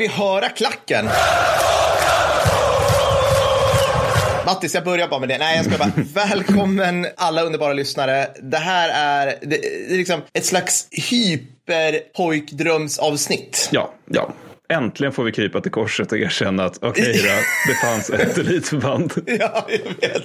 Vi höra klacken? Mattis, jag börjar bara med det. Nej, jag ska bara. Välkommen alla underbara lyssnare. Det här är, det, det är liksom ett slags hyperpojkdrömsavsnitt. Ja, ja. Äntligen får vi krypa till korset och erkänna att okej okay, det fanns ett elitförband. ja, jag vet.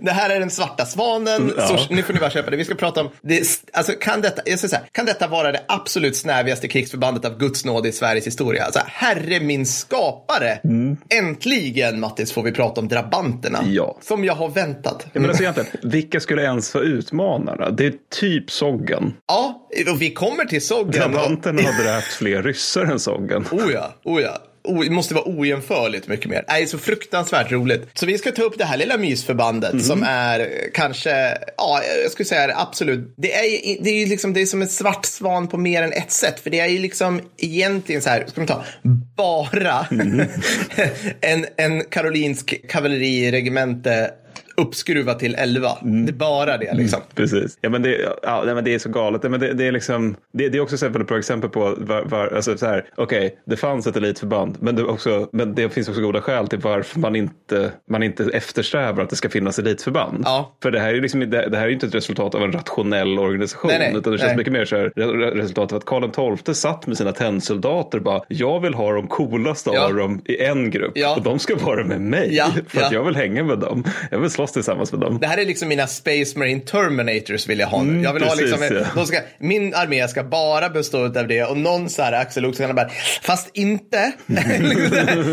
det här är den svarta svanen. Ja. Så, nu får ni bara köpa det. Vi ska prata om, det, alltså, kan, detta, jag ska säga, kan detta vara det absolut snävigaste krigsförbandet av Guds nåd i Sveriges historia? Alltså, herre min skapare. Mm. Äntligen, Mattis, får vi prata om drabanterna. Ja. Som jag har väntat. Ja, men alltså, egentligen, vilka skulle ens vara utmanarna? Det är typ Soggen. Ja, och vi kommer till Soggen. Drabanterna har dräpt fler ryssar än Soggen bloggen. Oh ja, oh ja. det måste vara ojämförligt mycket mer. Det är så fruktansvärt roligt. Så vi ska ta upp det här lilla mysförbandet mm. som är kanske, ja, jag skulle säga absolut. Det är, det är ju liksom, det är som en svart svan på mer än ett sätt. För det är ju liksom egentligen så här, ska man ta, bara mm. en, en karolinsk kavalleriregemente uppskruvat till 11. Mm. Det är bara det liksom. Mm, precis. Ja men det, ja, men det är så galet. Men det, det är liksom, det, det, är också ett bra exempel på var, var alltså så här, okej, okay, det fanns ett elitförband, men det, också, men det finns också goda skäl till varför man inte, man inte eftersträvar att det ska finnas elitförband. Ja. För det här är liksom, det, det här är inte ett resultat av en rationell organisation, nej, nej, utan det känns nej. mycket mer så här, resultat av att Karl XII satt med sina tennsoldater bara, jag vill ha de coolaste ja. av dem i en grupp ja. och de ska vara med mig ja. för att jag vill hänga med dem. Jag vill slåss slåss tillsammans med dem. Det här är liksom mina Space Marine Terminators vill jag ha nu. Mm, jag vill precis, ha liksom, ja. ska, min armé ska bara bestå av det och någon så här Axel Oxen bara, fast inte.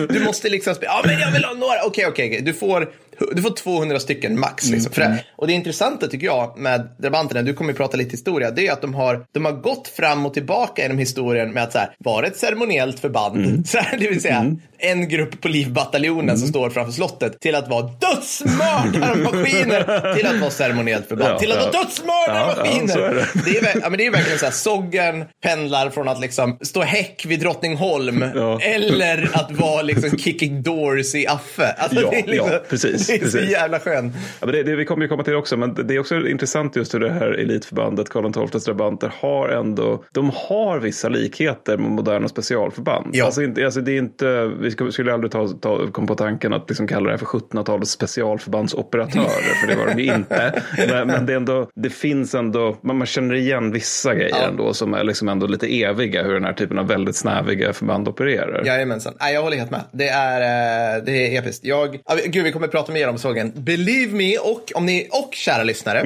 du måste liksom, ja men jag vill ha några, okej okay, okej, okay, du får du får 200 stycken max. Liksom. Mm. Det, och det intressanta tycker jag med drabanterna, du kommer ju prata lite historia, det är att de har, de har gått fram och tillbaka genom historien med att så här, vara ett ceremoniellt förband, mm. så här, det vill säga mm. en grupp på livbataljonen mm. som står framför slottet, till att vara dödsmördarmaskiner, till att vara ceremoniellt förband, ja, till att ja. vara dödsmördarmaskiner. Ja, ja, det. är, ja, men det är verkligen så här, Soggen pendlar från att liksom stå häck vid Drottningholm eller att vara liksom kicking doors i Affe. Alltså, ja, liksom, ja, precis det är så jävla skön. Ja, men det, det, vi kommer ju komma till också, men det är också intressant just hur det här elitförbandet, Karl XIIs drabanter, har ändå, de har vissa likheter med moderna specialförband. Ja. Alltså, inte, alltså det är inte, vi skulle aldrig ta, ta, komma på tanken att liksom kalla det här för 1700-talets specialförbandsoperatörer, för det var de ju inte. Men, men, det, är ändå, det finns ändå, man, man känner igen vissa grejer ja. ändå som är liksom ändå lite eviga, hur den här typen av väldigt snäviga förband opererar. Jajamensan, jag håller helt med. Det är, eh, det är episkt. Jag, gud, vi kommer prata mer om sågen. Believe me och, om ni, och kära lyssnare,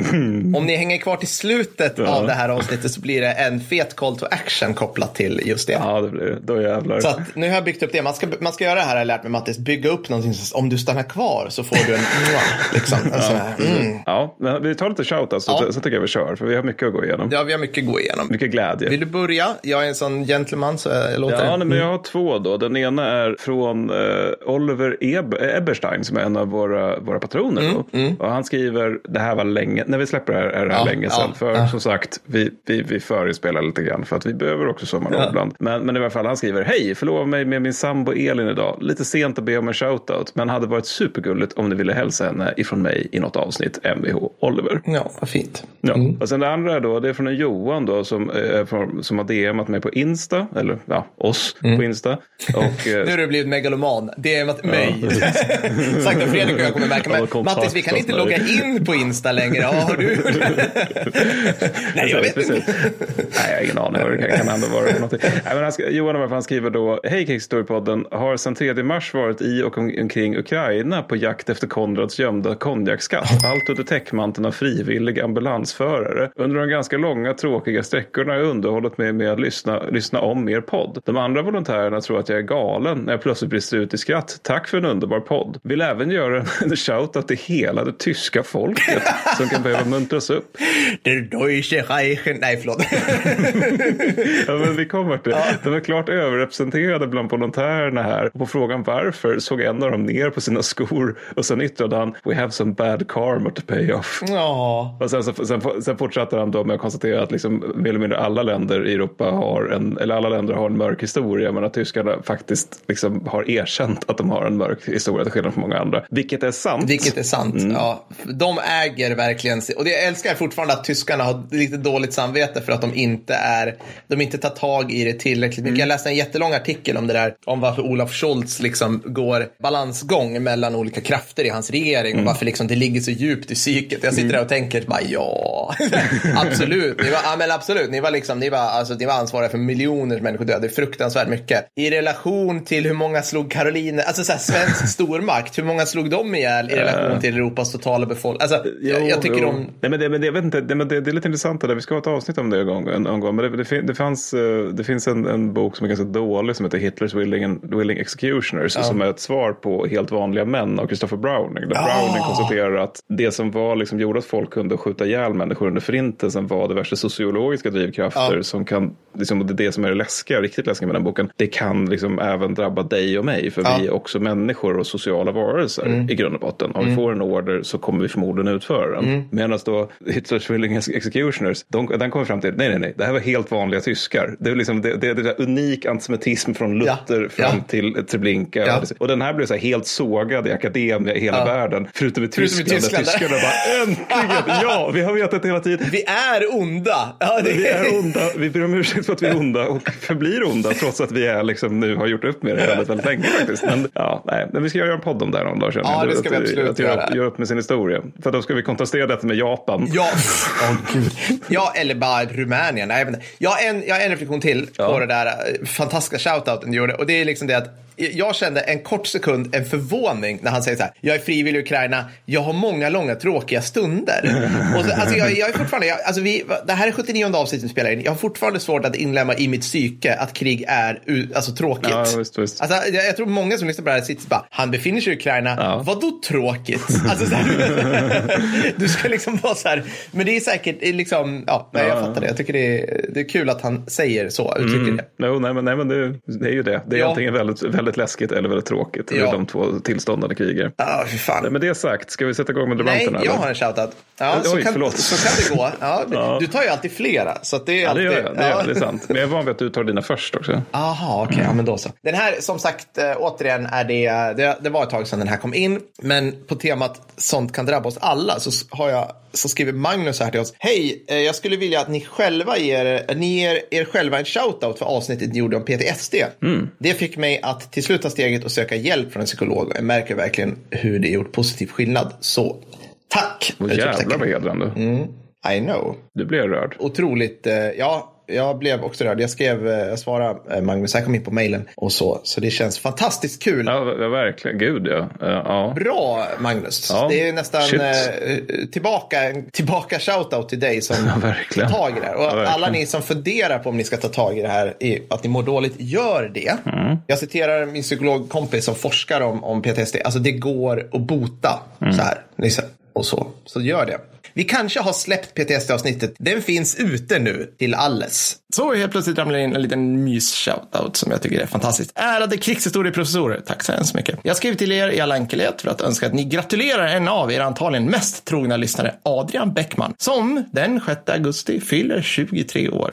om ni hänger kvar till slutet ja. av det här avsnittet så blir det en fet call to action kopplat till just det. Ja, det blir. Då jävlar. Så att, nu har jag byggt upp det. Man ska, man ska göra det här, har jag lärt mig Mattis, bygga upp någonting. Så, om du stannar kvar så får du en liksom. En ja. Mm. ja, men vi tar lite shout så, ja. så tycker jag vi kör. För vi har mycket att gå igenom. Ja, vi har mycket att gå igenom. Mycket glädje. Vill du börja? Jag är en sån gentleman så jag låter Ja, nej, men jag har två då. Den ena är från uh, Oliver Eb Eberstein som är en av våra, våra patroner. Mm, mm. Och han skriver, det här var länge, när vi släpper det här är det här ja, länge sedan. Ja, för ja. som sagt, vi, vi, vi förinspelar lite grann för att vi behöver också sommarlov ja. ibland. Men, men i alla fall, han skriver, hej, förlova mig med min sambo Elin idag. Lite sent att be om en shoutout, men hade varit supergulligt om ni ville hälsa henne ifrån mig i något avsnitt, Mvh Oliver. Ja, vad fint. Ja. Mm. Och sen det andra då, det är från en Johan då som, eh, som har DMat mig på Insta, eller ja, oss mm. på Insta. Och, eh, nu har du blivit megaloman, DMat mig. Sagt att Fredrik jag kommer märka, men Mattis, vi kan inte logga in på Insta längre. Ja, har du? Nej, jag vet inte. Nej, jag har ingen aning vad det kan, kan ändå vara. För Nej, men han, Johan han skriver då, hej Kickstorypodden, har sedan 3 mars varit i och omkring Ukraina på jakt efter Konrads gömda konjakskatt. Allt under täckmanteln av frivillig ambulansförare. Under de ganska långa tråkiga sträckorna har jag underhållit mig med att lyssna, lyssna om mer podd. De andra volontärerna tror att jag är galen när jag plötsligt brister ut i skratt. Tack för en underbar podd. Vill även göra en shoutout till hela det tyska folket som kan behöva muntras upp. Der Deutsche Reichen. Nej, förlåt. ja, men vi kommer till det. De är klart överrepresenterade bland volontärerna här. Och på frågan varför såg en av dem ner på sina skor och sen yttrade han We have some bad karma to pay off. Ja. Och sen, sen, sen fortsatte han då med att konstatera att liksom, mer eller mindre alla länder i Europa har en, eller alla länder har en mörk historia men att tyskarna faktiskt liksom har erkänt att de har en mörk historia till skillnad från många andra. Vilket är sant. Vilket är sant, mm. ja. De äger verkligen, och det jag älskar fortfarande att tyskarna har lite dåligt samvete för att de inte är, de inte tar tag i det tillräckligt mycket. Mm. Jag läste en jättelång artikel om det där, om varför Olaf Scholz liksom går balansgång mellan olika krafter i hans regering mm. och varför liksom det ligger så djupt i psyket. Jag sitter mm. där och tänker, bara ja, absolut, ni var, ja, men absolut, ni var liksom, ni var, alltså, ni var ansvariga för miljoner människor döda, fruktansvärt mycket. I relation till hur många slog Karoliner, alltså så här, svensk stormakt, hur många slog de ihjäl i relation till Europas totala befolkning? Alltså, jo, jag, jag, tycker jo. de... Nej, men det, men det, jag vet inte, det, men det, det är lite intressant det där. Vi ska ha ett avsnitt om det en gång. En, en gång. Men det, det, det, fanns, eh, det finns en, en bok som är ganska dålig som heter Hitlers Willing, Willing Executioners. Ja. Som är ett svar på Helt vanliga män av Christopher Browning. Där oh. Browning konstaterar att det som var, liksom, gjorde att folk kunde skjuta ihjäl människor under förintelsen var diverse sociologiska drivkrafter ja. som kan, liksom, det är det som är det läskiga, riktigt läskiga med den boken. Det kan liksom även drabba dig och mig. För ja. vi är också människor och sociala varelser mm. i grund och botten. Om mm. vi får en order så kommer vi förmodligen utföra den. Mm. Medan då Hitlers Willing Executioners, de, den kommer fram till, nej nej nej, det här var helt vanliga tyskar. Det är liksom det, det, det unik antisemitism från Luther ja. fram ja. till Treblinka. Ja. Och den här blev så här helt sågad i akademia i hela världen. Förutom i Tyskland, Förutom i Tyskland. tyskarna bara äntligen, ja, vi har vetat hela tiden. Vi är onda. Ja, det... Vi är onda, vi ber om ursäkt för att vi är onda och förblir onda trots att vi är liksom nu har gjort upp med det väldigt, väldigt länge faktiskt. Men, ja, nej, men vi ska göra en podd om det här om dagar Ja, det ska vi absolut att, göra. Göra upp med sin historia. För då ska vi kontrastera detta med Japan. Ja, oh, Gud. ja eller bara Rumänien. Jag, jag, har en, jag har en reflektion till ja. på det där eh, fantastiska shoutouten du gjorde. Och det är liksom det att jag kände en kort sekund en förvåning när han säger så här. Jag är frivillig i Ukraina. Jag har många långa tråkiga stunder. och så, alltså jag, jag är fortfarande, jag, alltså vi, det här är 79 avsnittet vi spelar in. Jag har fortfarande svårt att inlämna i mitt psyke att krig är alltså, tråkigt. Ja, visst, visst. Alltså, jag, jag, tror många som lyssnar på det här sitter bara, han befinner sig i Ukraina. Ja. Vadå tråkigt? Alltså, så här, du ska liksom vara så här. Men det är säkert liksom, ja, nej, jag fattar det. Jag tycker det är, det är kul att han säger så, uttrycker mm. det. No, nej, men, nej, men det, det är ju det. Det är ja. antingen väldigt, väldigt väldigt läskigt eller väldigt tråkigt. Ja. Det är de två tillstånden i kriget. Ja, för fan. Med det sagt, ska vi sätta igång med debatterna? Nej, jag har en shoutout. Ja, så, Oj, kan, förlåt. så kan det gå. Ja, ja. Du tar ju alltid flera. Så det är ja, alltid, det gör jag. Det, ja. det är sant. Men jag är van vid att du tar dina först också. Jaha, okej. Okay, ja, men då så. Den här, som sagt, äh, återigen är det, det, det var ett tag sedan den här kom in. Men på temat sånt kan drabba oss alla så har jag så skriver Magnus här till oss. Hej, eh, jag skulle vilja att ni själva ger, ni ger er själva en shoutout för avsnittet ni gjorde om PTSD. Mm. Det fick mig att till slut ta steget och söka hjälp från en psykolog. Jag märker verkligen hur det gjort positiv skillnad. Så tack! Jävlar vad hedrande. Mm, I know. Du blev rörd. Otroligt, eh, ja jag blev också rörd. Jag skrev, eh, jag svarade eh, Magnus, jag kom in på mejlen och så. Så det känns fantastiskt kul. Ja, verkligen. Gud ja. ja. Bra Magnus. Ja. Det är nästan eh, tillbaka, tillbaka shoutout till dig som ja, tar tag i det här. Och ja, alla ni som funderar på om ni ska ta tag i det här, att ni mår dåligt, gör det. Mm. Jag citerar min psykologkompis som forskar om, om PTSD. Alltså det går att bota mm. så här. Och så. Så gör det. Vi kanske har släppt PTSD-avsnittet. Den finns ute nu till alles. Så helt plötsligt ramlar in en liten mys-shoutout som jag tycker är fantastiskt. Ärade krigshistorieprofessorer, tack så hemskt mycket. Jag skriver till er i all enkelhet för att önska att ni gratulerar en av er antagligen mest trogna lyssnare, Adrian Bäckman, som den 6 augusti fyller 23 år.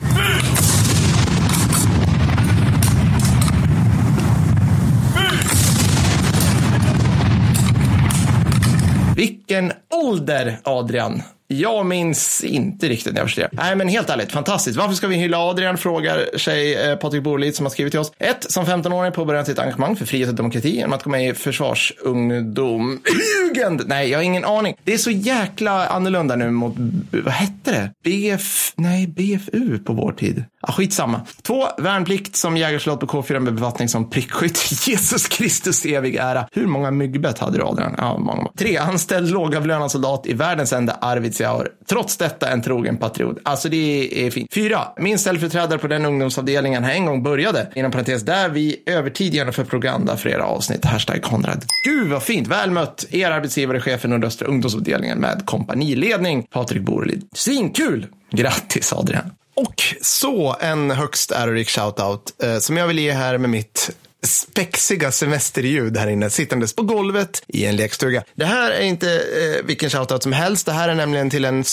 Vilken ålder, Adrian. Jag minns inte riktigt när jag förstår. Nej, men helt ärligt, fantastiskt. Varför ska vi hylla Adrian? Frågar sig eh, Patrik Borlid som har skrivit till oss. Ett, som 15-åring påbörjade sitt engagemang för frihet och demokrati genom att gå med i försvarsungdom. Jugend! Nej, jag har ingen aning. Det är så jäkla annorlunda nu mot, vad hette det? BF, nej, BFU på vår tid. Ah, skitsamma. Två, värnplikt som jägarsoldat på K4 med befattning som prickskytt. Jesus Kristus evig ära. Hur många myggbett hade du Adrian? Ja, många. Tre, anställd lågavlönad soldat i världens enda Arvidsjaur. Trots detta en trogen patriot. Alltså det är fint. Fyra, min ställföreträdare på den ungdomsavdelningen här en gång började. Inom parentes, där vi övertid genomför propaganda för era avsnitt. Hashtag Konrad. Gud vad fint. Väl mött. Er arbetsgivare, chefen nordöstra ungdomsavdelningen med kompaniledning. Patrik Borelid. Svinkul! Grattis Adrian. Och så en högst ärorik shoutout eh, som jag vill ge här med mitt spexiga semesterljud här inne sittandes på golvet i en lekstuga. Det här är inte eh, vilken shoutout som helst. Det här är nämligen till en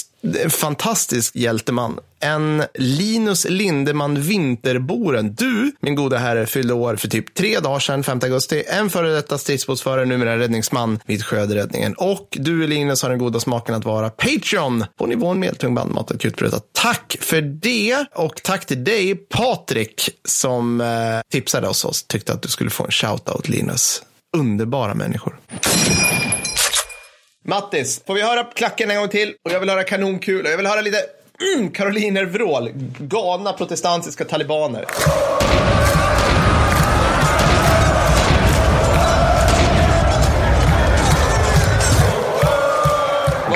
fantastisk hjälteman en Linus Lindeman Vinterboren. Du, min goda herre, fyllde år för typ tre dagar sedan, 5 augusti. En före detta stridsbåtsförare, numera räddningsman vid sjöräddningen. Och du, Linus, har den goda smaken att vara Patreon på nivån medeltung bandmat och akutbröta. Tack för det och tack till dig, Patrik, som eh, tipsade oss och tyckte att du skulle få en shoutout, Linus. Underbara människor. Mattis, får vi höra klacken en gång till? Och jag vill höra kanonkul och jag vill höra lite mm, karolinervrål. Galna protestantiska talibaner.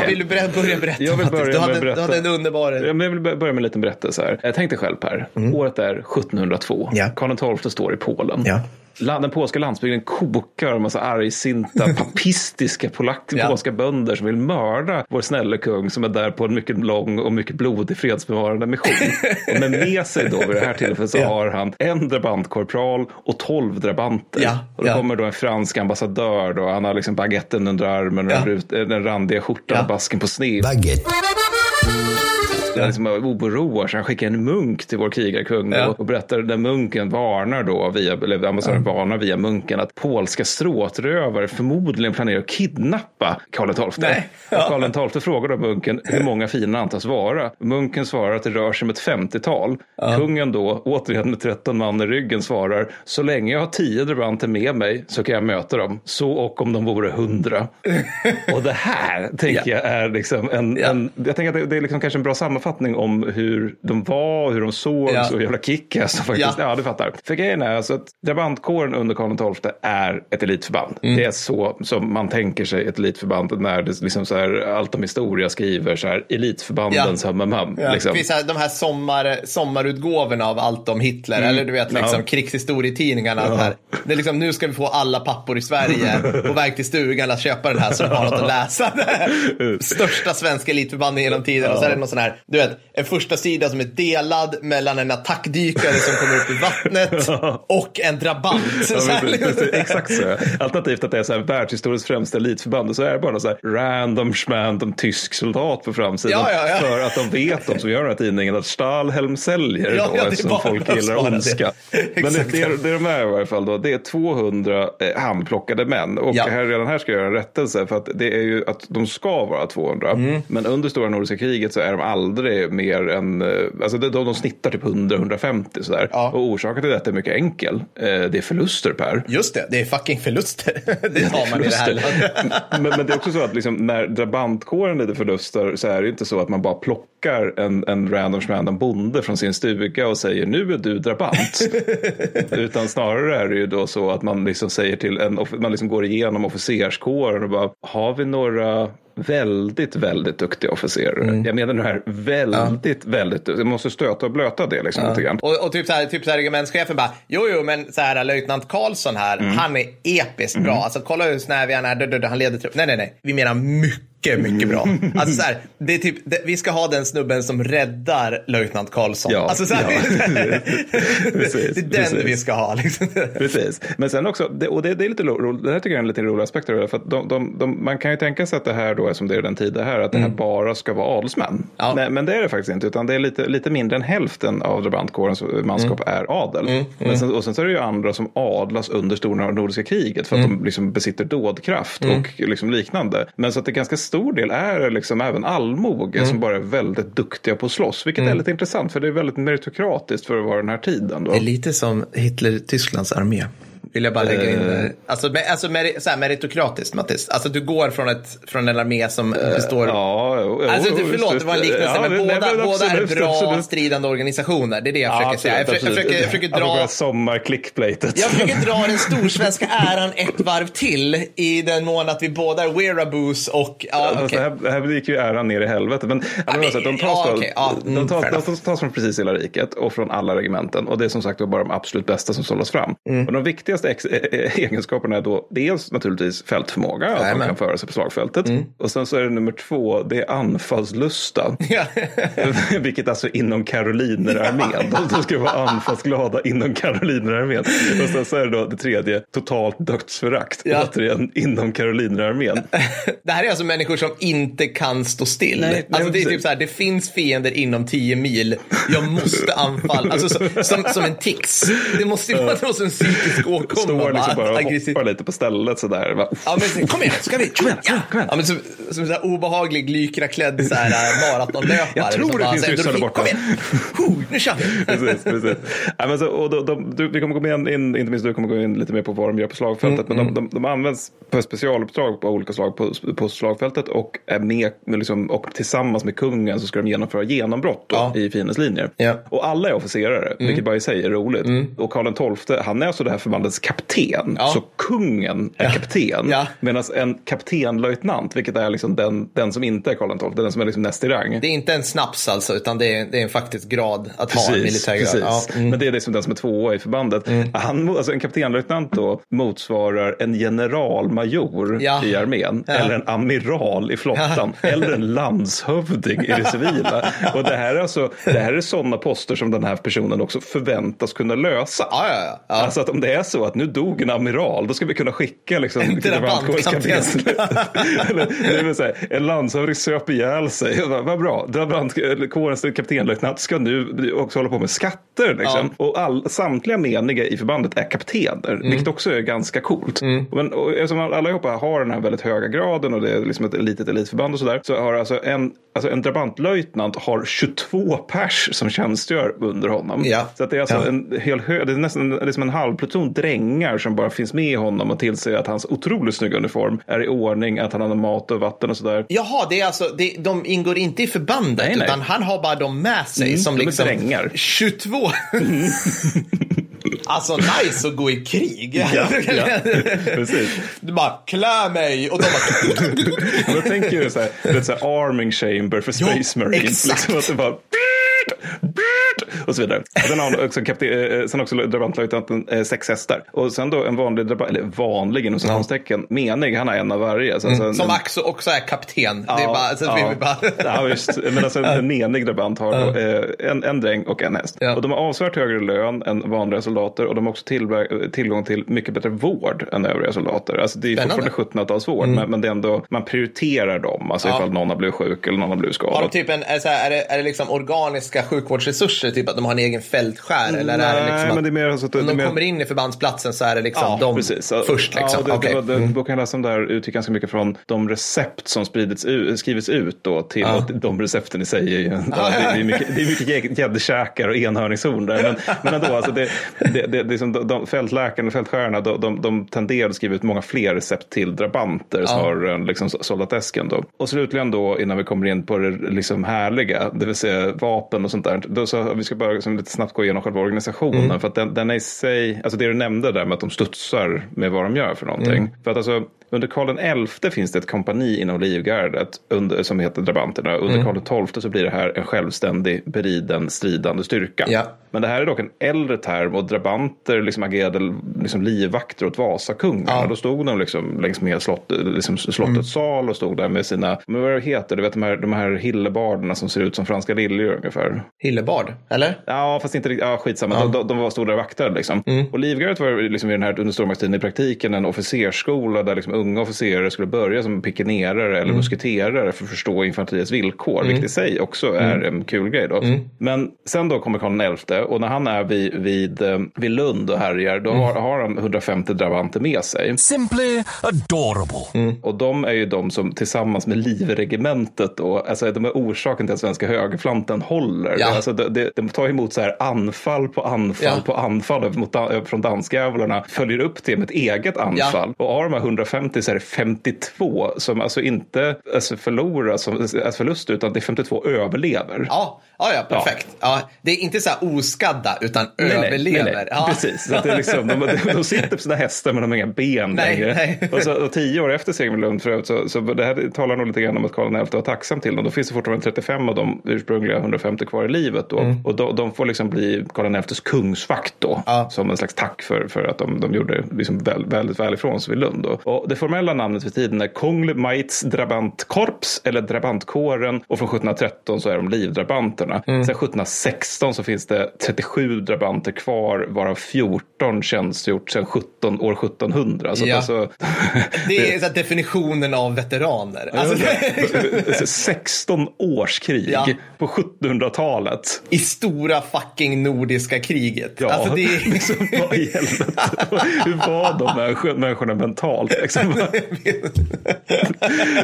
Vill du börja berätta? Jag vill börja du hade, berätta. Du hade en underbar... Jag vill börja med en liten berättelse här. Jag tänkte själv Per. Mm. Året är 1702. Ja. Karl XII står i Polen. Ja. Den polska landsbygden kokar av massa argsinta, papistiska polack, ja. polska bönder som vill mörda vår snälle kung som är där på en mycket lång och mycket blodig fredsbevarande mission. och med, sig då vid det här tillfället så ja. har han en drabantkorpral och tolv drabanter. Ja. Och då kommer då en fransk ambassadör då. Han har liksom baguetten under armen, ja. den, den randiga skjortan och basken på sned. Baguette ja. liksom oroar sig. Han skickar en munk till vår krigarkung ja. och, berättar där munken varnar då, via, eller ambassadören ja. varnar via munken att polska stråtrövare förmodligen planerar att kidnappa Karl XII. Nej. Ja. Karl XII frågar då munken hur många fiender antas vara. Munken svarar att det rör sig om ett 50-tal. Ja. Kungen då, återigen med 13 man i ryggen, svarar så länge jag har 10 drabanter med mig så kan jag möta dem. Så och om de vore 100. och det här tänker jag är liksom en, en jag tänker att det, det är liksom kanske en bra sammanfattning uppfattning om hur de var, hur de såg, ja. så jävla kickass. Ja. ja, du fattar. För grejen är alltså att drabantkåren under Karl XII är ett elitförband. Mm. Det är så som man tänker sig ett elitförband när det liksom så här, allt om historia skriver så här elitförbandens ja. hum, ja. liksom. Det finns här, de här sommar, sommarutgåvorna av allt om Hitler, mm. eller du vet liksom ja. krigshistorietidningarna. Ja. Det är liksom, nu ska vi få alla pappor i Sverige på väg till stugan att köpa den här så de har något att läsa. Största svenska elitförbanden genom tiden. Och så är det någon sån här, du vet, en första sida som är delad mellan en attackdykare som kommer upp i vattnet och en drabant. Ja, precis, exakt så. Alternativt att det är så här världshistoriens främsta elitförband och så är det bara så här random schmandom tysk soldat på framsidan. Ja, ja, för att de vet, de som gör den här tidningen, att Stahlhelm säljer ja, då, eftersom folk gillar ondska. Men det, det, det de är i varje fall då, det är 200 eh, handplockade män. Och här, redan här ska jag göra en rättelse för att det är ju att de ska vara 200. Mm. Men under stora nordiska kriget så är de aldrig aldrig mer än, eh, alltså de, de snittar typ 100-150 sådär. Ja. Och orsaken till detta är mycket enkel. Eh, det är förluster Per. Just det, det är fucking förluster. det har man i det här men, men, det är också så att liksom, när drabantkåren lider förluster så är det inte så att man bara plockar en, en random random bonde från sin stuga och säger nu är du drabant. Utan snarare är det ju då så att man liksom säger till en, man liksom går igenom officerskåren och bara har vi några väldigt, väldigt duktiga officerare. Mm. Jag menar nu här väldigt, ja. väldigt Jag måste stöta och blöta det liksom ja. lite grann. Och, och typ så här, typ så här regementschefen bara, jo, jo, men så här, löjtnant Karlsson här, mm. han är episkt bra. Mm. Alltså kolla hur snävig han är, han leder trupp. Nej, nej, nej, vi menar mycket mycket, mycket bra. Alltså så här, det är typ, det, vi ska ha den snubben som räddar löjtnant Karlsson. Ja, alltså så här, ja. precis, det är den precis. vi ska ha. Liksom. Precis, men sen också, det, och det, det är lite roligt, det här tycker jag är en lite rolig aspekt av det, för de, de, de, man kan ju tänka sig att det här då, som det är den tid det här, att det här mm. bara ska vara adelsmän. Ja. Men, men, det är det faktiskt inte, utan det är lite, lite mindre än hälften av drabantkårens manskap mm. är adel. Mm. Men sen, och sen så är det ju andra som adlas under stora nordiska kriget för att mm. de liksom besitter dådkraft mm. och liksom liknande. Men så att det är ganska stor del är liksom även allmoge mm. som bara är väldigt duktiga på att slåss. Vilket mm. är lite intressant för det är väldigt meritokratiskt för att vara den här tiden. Då. Det är lite som Hitler-Tysklands armé. Vill jag bara lägga in. Eh. Alltså, med, alltså mer, så här, meritokratiskt Mattis. Alltså du går från, ett, från en armé som uh, består... Ja, jo, alltså jo, förlåt, det var en liknelse. Ja, men det, båda, nej, båda är bra absolut. stridande organisationer. Det är det jag försöker säga. Jag, försöker, jag, försöker, jag försöker dra... Sommarklickplatet. Jag försöker dra den storsvenska äran ett varv till i den mån att vi båda är wearaboos och... Ja, okay. alltså, här, här gick ju äran ner i helvetet. Men, ja, men alltså, de tas, ja, okay. ja, mm, de tas, de tas från precis hela riket och från alla regementen. Och det är som sagt bara de absolut bästa som sållas fram. Mm. Och de viktiga viktigaste ex- egenskaperna är då dels naturligtvis fältförmåga, att de kan föra sig på slagfältet. Mm. Och sen så är det nummer två, det är anfallslusta. Vilket alltså inom karolinerarmén. De, de ska vara anfallsglada inom karolinerarmén. Och sen så är det då det tredje, totalt dödsförakt. Ja. Återigen inom karolinerarmén. det här är alltså människor som inte kan stå still. Nej, alltså det är typ så här, det finns fiender inom tio mil. Jag måste anfalla. Alltså så, som, som en tics. Det måste ju vara en psykisk åkomma. Står liksom bara och hoppar lite på stället sådär. Ja, men, kom igen, ska vi? Kom igen, ja. kom igen. Ja, men som, som en obehaglig lykraklädd så här, maratonlöpare. Jag tror det finns ryssar där borta. Kom igen, huh, nu kör vi. precis, precis. Ja, men så, och de, de, du, vi kommer gå in, in, inte minst du kommer gå in lite mer på vad de gör på slagfältet. Mm, men de, mm. de, de används på specialuppdrag på olika slag på, på slagfältet och är med, liksom, och tillsammans med kungen så ska de genomföra genombrott då, ja. i fiendens linjer. Ja. Och alla är officerare, mm. vilket bara i sig är roligt. Mm. Och Karl XII, han är alltså det här förbandets kapten. Ja. Så kungen är kapten. Ja. Medan en kaptenlöjtnant, vilket är liksom den, den som inte är Karl XII, den som är liksom näst i rang. Det är inte en snaps alltså, utan det är, det är en faktisk grad att precis, ha en militär grad. Ja. Mm. Men det är liksom den som är tvåa i förbandet. Mm. Han, alltså en kaptenlöjtnant då motsvarar en generalmajor ja. i armén. Eller en amiral i flottan. Eller en landshövding i det civila. Och det här är alltså, det här är sådana poster som den här personen också förväntas kunna lösa. Ja, ja, ja. Alltså att om det är så att nu dog en amiral, då ska vi kunna skicka liksom, en drabantkompetent. en landshövding söp ihjäl sig. Vad bra, drabantkårens kaptenlöjtnant ska nu också hålla på med skatter. Liksom. Ja. Och all, samtliga meniga i förbandet är kaptener, mm. vilket också är ganska coolt. Mm. Men, och, eftersom allihopa har den här väldigt höga graden och det är liksom ett litet elitförband och sådär, så har alltså en, alltså en drabantlöjtnant har 22 pers som tjänstgör under honom. Ja. Så att det är alltså ja. en hel hö, det är nästan det är som en halvpluton drängar som bara finns med honom och tillser att hans otroligt snygga uniform är i ordning, att han har mat och vatten och sådär. Jaha, det är alltså, det, de ingår inte i förbandet nej, nej. utan han har bara dem med sig mm, som liksom drängar. 22. Mm. Alltså nice att gå i krig. Ja, ja, precis. Du bara klä mig och de bara. Då tänker du så här, det är så här arming chamber för Space jo, Marines. Exakt. Liksom att det bara och så vidare. Och sen har också, kapten, eh, sen också drabantlöjtnanten eh, sex hästar. Och sen då en vanlig drabant, eller vanlig inom citationstecken, menig, han har en av varje. Så, mm. Som också, också är kapten. Ja, det är bara, så ja, vi bara... ja, visst. Men alltså en menig drabant har då, eh, en, en dräng och en häst. Ja. Och de har avsevärt högre lön än vanliga soldater och de har också till, tillgång till mycket bättre vård än övriga soldater. Alltså det är Spännande. fortfarande 1700-talsvård, mm. men, men det är ändå, man prioriterar dem. Alltså ja. ifall någon har blivit sjuk eller någon har blivit skadad. Har de typ en, är, så här, är, det, är det liksom organiska sjukvårdsresurser? Typ att de har en egen fältskär? Eller Nej, är det liksom men det är mer så att om de mer... kommer in i förbandsplatsen så är det liksom ja, de precis. först. Liksom. Ja, det, okay. det, det, mm. Läsa det här utgick ganska mycket från de recept som spridits, skrivits ut då till ja. de recepten i sig. Är ju, ja, det, är mycket, det är mycket gäddkäkar och enhörningshorn där. Men, men ändå, alltså det, det, det, det som de, de, fältläkarna och fältskärarna de, de, de tenderar att skriva ut många fler recept till drabanter ja. snarare än liksom soldatesken. Då. Och slutligen då innan vi kommer in på det liksom härliga, det vill säga vapen och sånt där. Då så, vi ska bara liksom lite snabbt gå igenom själva organisationen. Mm. För att den, den är i sig, alltså det du nämnde där med att de studsar med vad de gör för någonting. Mm. För att alltså under Karl XI finns det ett kompani inom livgardet under, som heter drabanterna. Under mm. Karl XII så blir det här en självständig beriden stridande styrka. Ja. Men det här är dock en äldre term och drabanter liksom agerade liksom livvakter åt Vasakungen. Ja. Då stod de liksom längs med slott, liksom slottets mm. sal och stod där med sina, men vad det heter, du vet de här, de här hillebarderna som ser ut som franska liljor ungefär. Hillebard, eller? Ja, fast inte riktigt, ja skitsamma, ja. de, de var stod där och vaktade liksom. Mm. Och livgardet var liksom i den här under stormaktstiden i praktiken en officersskola där liksom unga officerare skulle börja som pikenerare eller mm. musketerare för att förstå infanteriets villkor, mm. vilket i sig också är mm. en kul grej. Då. Mm. Men sen då kommer Karl XI och när han är vid, vid, eh, vid Lund och härjar, då har, har han 150 drabanter med sig. Simply adorable. Mm. Och de är ju de som tillsammans med livregementet då, alltså de är orsaken till att svenska högerflanten håller. Ja. Alltså, de, de, de tar emot så här anfall på anfall ja. på anfall mot, från danskjävlarna, följer upp det med ett eget anfall. Ja. Och av de här 150 fram är så 52 som alltså inte alltså förlorar som alltså förlust utan det är 52 överlever. Ja, ja, ja perfekt. Ja. ja. det är inte så här oskadda utan nej, överlever. Nej, nej. Ja. Precis, så det är liksom, de, de sitter på sina hästar men de har inga ben nej, längre. Nej. Och, så, och tio år efter segern med Lund förut så, så det här talar nog lite grann om att Karl XI var tacksam till dem. Då finns det fortfarande 35 av de ursprungliga 150 kvar i livet då. Mm. Och de, de, får liksom bli Karl XIs kungsvakt då. Ja. Som en slags tack för, för att de, de gjorde liksom väl, väldigt väl ifrån sig vid Lund. Då. Och det formella namnet för tiden är Kongl Maits Drabantkorps eller Drabantkåren. Och från 1713 så är de livdrabanterna. Mm. Sen 1716 så finns det 37 drabanter kvar varav 14 tjänstgjort sedan 17, år 1700. Så ja. alltså, det är så definitionen av veteraner. Alltså, 16 års krig ja. på 1700-talet. I stora fucking nordiska kriget. Ja, alltså, det är... liksom, vad i Hur var de människorna mentalt? Liksom?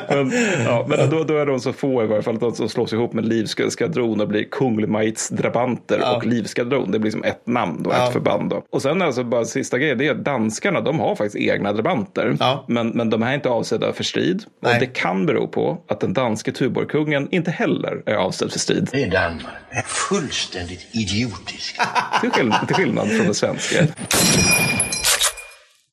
men ja, men då, då, är de så få i varje fall att de slås ihop med livskadron och blir Kungl Maits drabanter ja. och livskadron. Det blir som ett namn och ja. ett förband. Då. Och sen alltså bara sista grejen, det är att danskarna de har faktiskt egna drabanter. Ja. Men, men de här är inte avsedda för strid. Nej. Och det kan bero på att den danske Tuborgkungen inte heller är avsedd för strid. Det är Danmark. är fullständigt idiotiskt. till skillnad från det svenska.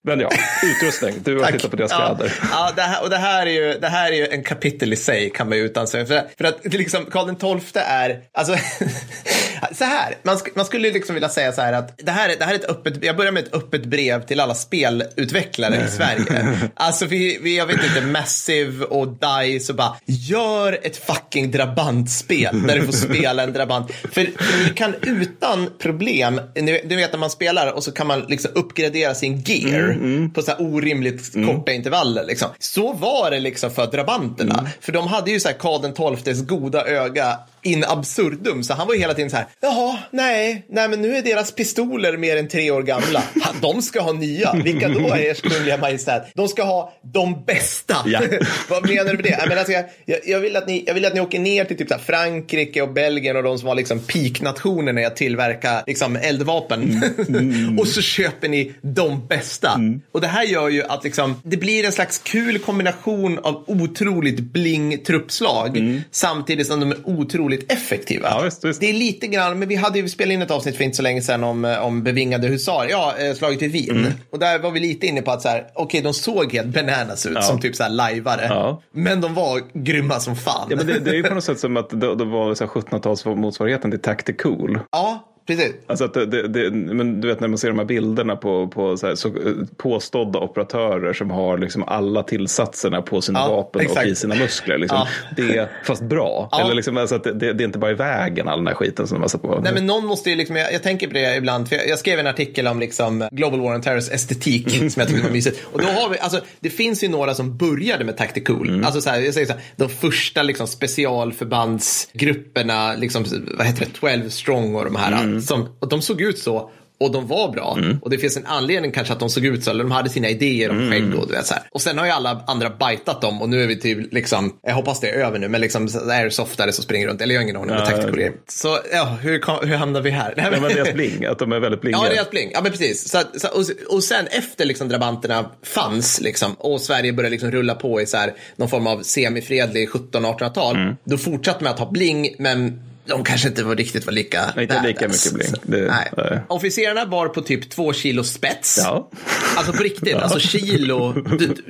Men ja, utrustning. Du har tittat på deras kläder. Ja, det här, och det här, är ju, det här är ju en kapitel i sig kan man ju utan sig. För, för att liksom, Karl XII är, alltså, så här, man, sk man skulle liksom vilja säga så här att det här, det här är ett öppet, jag börjar med ett öppet brev till alla spelutvecklare i Sverige. Alltså vi, vi, jag vet inte, Massive och DICE och bara, gör ett fucking drabantspel där du får spela en drabant. För, för ni kan utan problem, du vet när man spelar och så kan man liksom uppgradera sin gear. Mm mm. på så här orimligt mm. korta intervaller. Liksom. Så var det liksom för drabanterna. Mm. För de hade ju så här Karl XIIs goda öga in absurdum. Så han var ju hela tiden så här, jaha, nej, nej men nu är deras pistoler mer än tre år gamla. De ska ha nya. Vilka då är ers kungliga majestät? De ska ha de bästa. Ja. Vad menar du med det? Jag, alltså, jag, jag, vill att ni, jag vill att ni åker ner till typ så Frankrike och Belgien och de som var liksom peaknationer när jag tillverkar liksom eldvapen. Mm. och så köper ni de bästa. Mm. Och det här gör ju att liksom, det blir en slags kul kombination av otroligt bling truppslag mm. samtidigt som de är otroligt otroligt effektiva. Ja, visst, visst. Det är lite grann, men vi hade ju spelat in ett avsnitt för inte så länge sedan om, eh, om bevingade husar, ja, eh, slaget vid Wien. Mm. Och där var vi lite inne på att så här, okej, okay, de såg helt bananas ut ja. som typ så här lajvare. Ja. Men de var grymma som fan. Ja, men det, det är ju på något sätt som att det, det var 1700-tals motsvarigheten till Tactical. Ja, Precis. Alltså att det, det, men du vet när man ser de här bilderna på, på så här, så, påstådda operatörer som har liksom alla tillsatserna på sina ja, vapen exakt. och i sina muskler. Liksom. Ja. Det, fast bra. Ja. Eller liksom, alltså att det, det, är inte bara i vägen all den här skiten som de på. Nej men någon måste ju liksom, jag, jag tänker på det ibland, för jag, jag, skrev en artikel om liksom Global War on Terrors estetik som jag tyckte var mysigt. Och då har vi, alltså det finns ju några som började med Tactical. Mm. Alltså så här, jag säger så här, de första liksom specialförbandsgrupperna, liksom, vad heter det, 12 strong och de här. Mm. Som, och de såg ut så och de var bra. Mm. Och det finns en anledning kanske att de såg ut så, eller de hade sina idéer om mm. skägg och du vet så här. Och sen har ju alla andra bajtat dem och nu är vi typ liksom, jag hoppas det är över nu, men liksom airsoftare som springer runt, eller jag har ingen aning om ja, det Så ja, hur, hur hamnar vi här? Nej, men deras bling, att de är väldigt blinga. Ja, deras bling, ja men precis. Så, så, och, och sen efter liksom drabanterna fanns liksom, och Sverige började liksom rulla på i så här, någon form av semifredlig 1700-1800-tal, mm. då fortsatte man att ha bling, men de kanske inte var riktigt var lika nej, Inte lika mycket bling. Det, nej. Nej. Officerarna var på typ två kilo spets. Ja. Alltså på riktigt, ja. alltså kilo,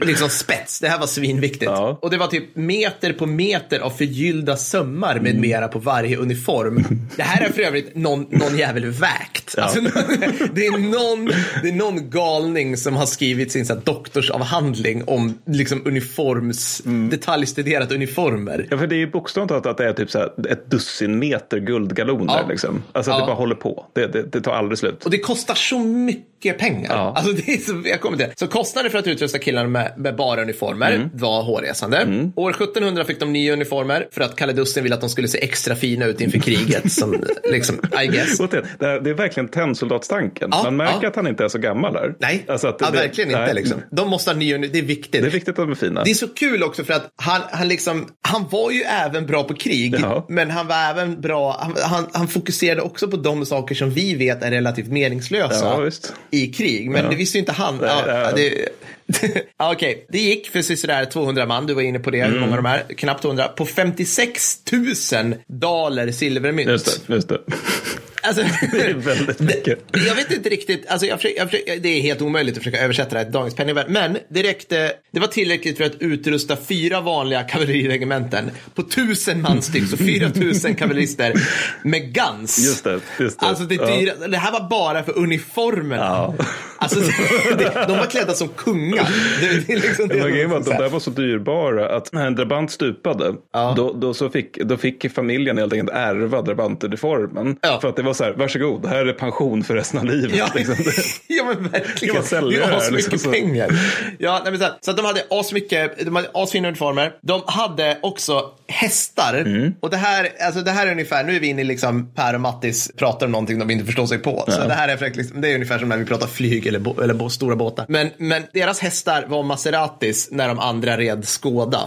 liksom spets. Det här var svinviktigt. Ja. Och det var typ meter på meter av förgyllda sömmar med mm. mera på varje uniform. Det här är för övrigt någon, någon jävel vägt. Ja. Alltså, det, är någon, det är någon galning som har skrivit sin så här, doktorsavhandling om liksom uniforms, mm. detaljstuderat uniformer. Ja, för det är bokstavligt talat att det är typ så här, ett dussin meter guldgaloner. Ja. Liksom. Alltså att det bara håller på. Det, det, det, tar aldrig slut. Och det kostar så mycket pengar. Ja. Alltså det är så, jag kommer till det. Så kostnaden för att utrusta killarna med, med bara uniformer mm. var hårresande. Mm. År 1700 fick de nya uniformer för att Kalle Dussin ville att de skulle se extra fina ut inför kriget. som, liksom, I guess. Det, det är verkligen tennsoldatstanken. Ja, Man märker att han inte är så gammal där. Nej, alltså att ja, verkligen inte. Liksom. De måste ha nya Det är viktigt. Det är viktigt att de är fina. Det är så kul också för att han, han, liksom, han var ju även bra på krig. Men han var även bra, han, han, han, fokuserade också på de saker som vi vet är relativt meningslösa ja, i krig. Men ja. det visste ju inte han. Nej, ja, det, Okej, okay. det gick för sådär 200 man, du var inne på det, mm. många av de här, knappt 200, på 56 000 daler silvermynt. Just det, just det. Alltså, det är väldigt mycket. jag vet inte riktigt, alltså jag försöker, jag försöker, det är helt omöjligt att försöka översätta det här till dagens penningvärde. Men det räckte, det var tillräckligt för att utrusta fyra vanliga kavalleriregementen på tusen man styck, så fyra tusen kavallerister med guns. Just det. Just det. Alltså det, dyra, ja. det här var bara för uniformerna. Ja. Alltså, det, de var klädda som kungar. Det, det liksom det var att de där var så dyrbara att när en drabant stupade, ja. då, då, så fick, då fick familjen helt enkelt ärva drabantuniformen. Ja. För att det var så här, varsågod, det här är pension för resten av livet. Ja, liksom. ja men verkligen. Det är asmycket liksom, pengar. Ja, nej, men så, så att de hade asmycket, de hade asfina uniformer. De hade också hästar. Mm. Och det här, alltså det här är ungefär, nu är vi inne i liksom Per och Mattis pratar om någonting de inte förstår sig på. Ja. Så det här är, liksom, det är ungefär som när vi pratar flyg eller, bo, eller bo, stora båtar. Men, men deras hästar var Maseratis när de andra red Skoda.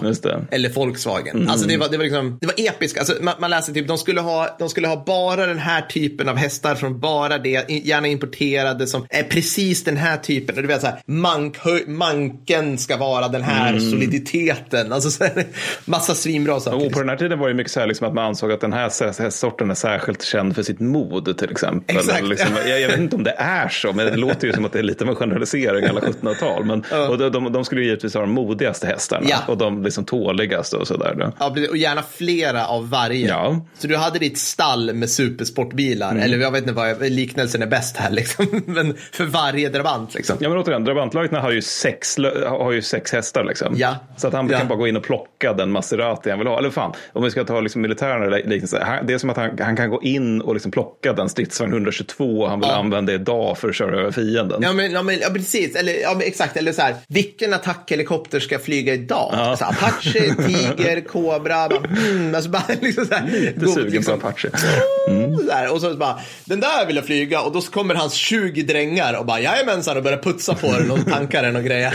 Eller Volkswagen. Mm. Alltså det var, det var, liksom, det var episkt. Alltså man, man läser typ, de skulle, ha, de skulle ha bara den här typen av hästar från bara det, gärna importerade som är precis den här typen. Du vet så här, mank, manken ska vara den här mm. soliditeten. Alltså så här, massa svinbra saker. Och på den här tiden var det mycket så här liksom att man ansåg att den här hästsorten är särskilt känd för sitt mod till exempel. Exakt. Liksom, jag, jag, vet inte om det är så, men det låter ju som att det är lite av en generalisering alla 1700-tal. Men, uh. och de, de, de, skulle ju givetvis ha de modigaste hästarna ja. och de liksom tåligaste och sådär. Ja, och gärna flera av varje. Ja. Så du hade ditt stall med supersportbilar, mm. eller jag vet inte vad liknelsen är bäst här, liksom. men för varje drabant. Liksom. Ja, men återigen, drabantlaget har ju sex, har ju sex hästar. Liksom. Ja. Så att han ja. kan bara gå in och plocka den Maserati han vill ha. Eller fan, om vi ska ta liksom militären liknelse. Det är som att han, han kan gå in och liksom plocka den stridsvagn 122 han vill ja. använda idag för att köra över fienden. Ja, men, ja, men, ja precis. Eller, ja, men, exakt. Eller så här, vilken attackhelikopter ska flyga idag? Ja. Alltså, Apache, Tiger, Cobra. Bara, mm, alltså, bara, liksom så här, Lite sugen liksom, på Apache. Mm. Så här, och så bara, den där vill jag flyga och då kommer hans 20 drängar och bara jajamensan och börjar putsa på den och tankar den och grejer.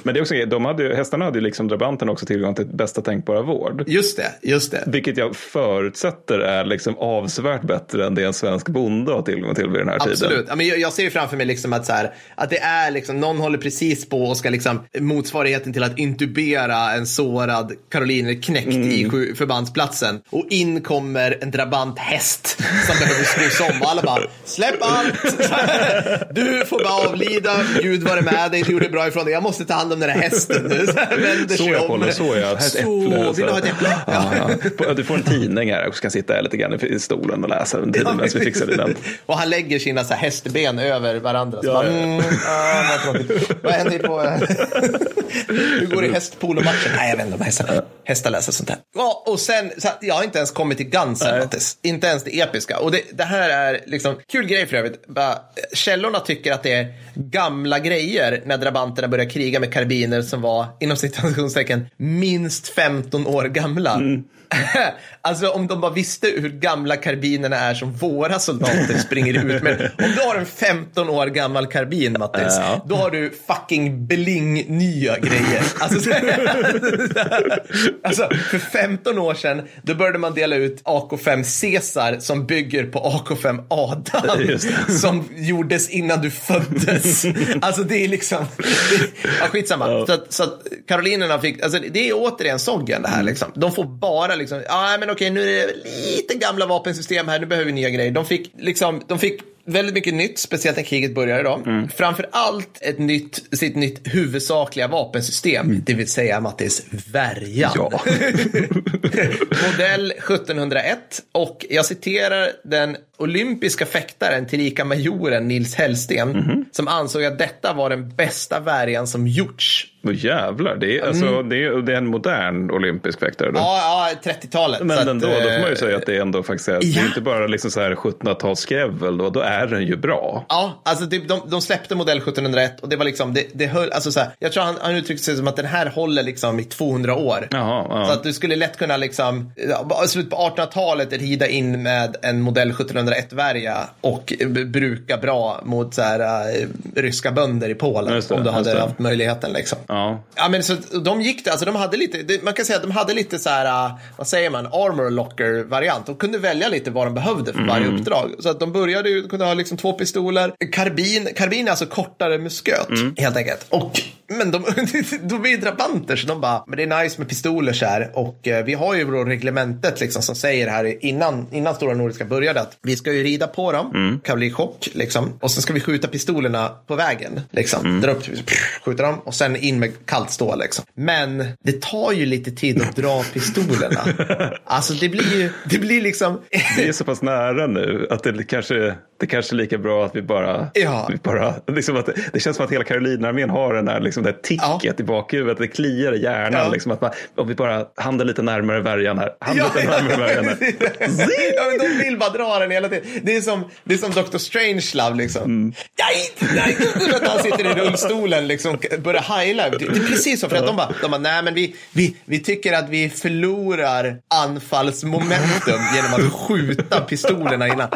men det är också de hade, hästarna hade ju liksom drabanten också tillgång till bästa tänkbara vård. Just det, just det. Vilket jag förutsätter är liksom avsevärt bättre än det en svensk bonde har tillgång till vid den här Absolut. tiden. Absolut. Ja, jag ser ju framför mig liksom att, så här, att det är liksom, någon håller precis på och ska liksom motsvarigheten till att intubera en sårad karoliner knäckt mm. i förbandsplatsen. Och in kommer en drabant häst som behöver skruvas om. Alla bara, släpp allt! Du får bara avlida, Gud vare med dig, du gjorde bra ifrån dig. Jag måste ta hand om den här hästen nu. Så jag Paul, så jag. Här är ett äpple. Vill du ha ett äpple? Ja. Du får en tidning här och ska sitta här lite grann i stolen och läsa en tidning medan vi fixar den. Och han lägger sina så hästben över varandra. Ja, bara, mm, ah, vad, händer på... Hur går det i hästpolomatchen? Nej, jag vet inte om hästar, hästar läser sånt här. Ja, och sen, så jag har inte ens kommit till Mattis. Inte ens det episka. Och det, det här är liksom, kul grej för övrigt. källorna tycker att det är gamla grejer när drabanterna börjar kriga med karbiner som var, inom citationstecken, minst 15 år gamla. Mm. alltså om de bara visste hur gamla karbinerna är som våra soldater springer ut med. Om du har en 15 år gammal karbin, Mattis, ja. då har du fucking bling-nya grejer. Alltså, alltså, för 15 år sedan, då började man dela ut AK5 Caesar som bygger på AK5 Adam. Som gjordes innan du föddes. Alltså det är liksom, det, ja, skitsamma. Ja. Så, att, så att karolinerna fick, alltså det är återigen Soggen det här liksom. De får bara liksom, ja men okej nu är det lite gamla vapensystem här, nu behöver vi nya grejer. De fick liksom, de fick väldigt mycket nytt, speciellt när kriget började då. Mm. Framför allt ett nytt, sitt nytt huvudsakliga vapensystem, mm. det vill säga Mattis, värjan. Ja. Modell 1701 och jag citerar den olympiska fäktaren, tillika majoren Nils Hellsten, mm. Som ansåg att detta var den bästa värjan som gjorts. Oh, jävlar, det är, alltså, mm. det, är, det är en modern olympisk fäktare? Då. Ja, ja 30-talet. Men ändå, att, då får man ju säga att det är ändå faktiskt, ja. det är inte bara liksom så här 1700-talsskrävel då, då är den ju bra. Ja, alltså det, de, de släppte modell 1701 och det var liksom, det, det höll, alltså så här, jag tror han, han uttryckte sig som att den här håller liksom i 200 år. Jaha, ja. Så att du skulle lätt kunna liksom, i slutet på 1800-talet rida in med en modell 1701 101-värja och bruka bra mot så här, eh, ryska bönder i Polen. Det, om du hade haft möjligheten liksom. Ja. Ja, men så de gick det, alltså de hade lite, man kan säga att de hade lite så här, uh, vad säger man, armor locker variant. De kunde välja lite vad de behövde för varje uppdrag. Så att de började kunna ha liksom två pistoler, karbin, karbin är alltså kortare musköt helt enkelt. Och, men de, de är ju drabanter så de bara, men det är nice med pistoler så här. Och eh, vi har ju då reglementet liksom som säger här innan, innan Stora Nordiska började att vi ska ju rida på dem, kavalerichock liksom. Och sen ska vi skjuta pistolerna på vägen liksom. Dra upp, skjuta dem och sen in med kallt stål liksom. Men det tar ju lite tid att dra pistolerna. Alltså det blir ju, det blir liksom. Vi är så pass nära nu att det kanske, det kanske är lika bra att vi bara... Ja. Vi bara liksom att det, känns som att hela Karolinarmén har den här, liksom, det här ticket i bakhuvudet. Det kliar i hjärnan. Ja. Liksom, att man, om vi bara handlar lite närmare värjan här. Handla lite närmare värjan här. ja, men de vill bara dra den hela tiden. Det är som, det är som Dr. Strangelove liksom. Mm. Nej, nej, att han sitter i rullstolen liksom börjar. Det, det är precis så för att de bara, de bara nej men vi, vi, vi tycker att vi förlorar anfallsmomentum genom att skjuta pistolerna innan.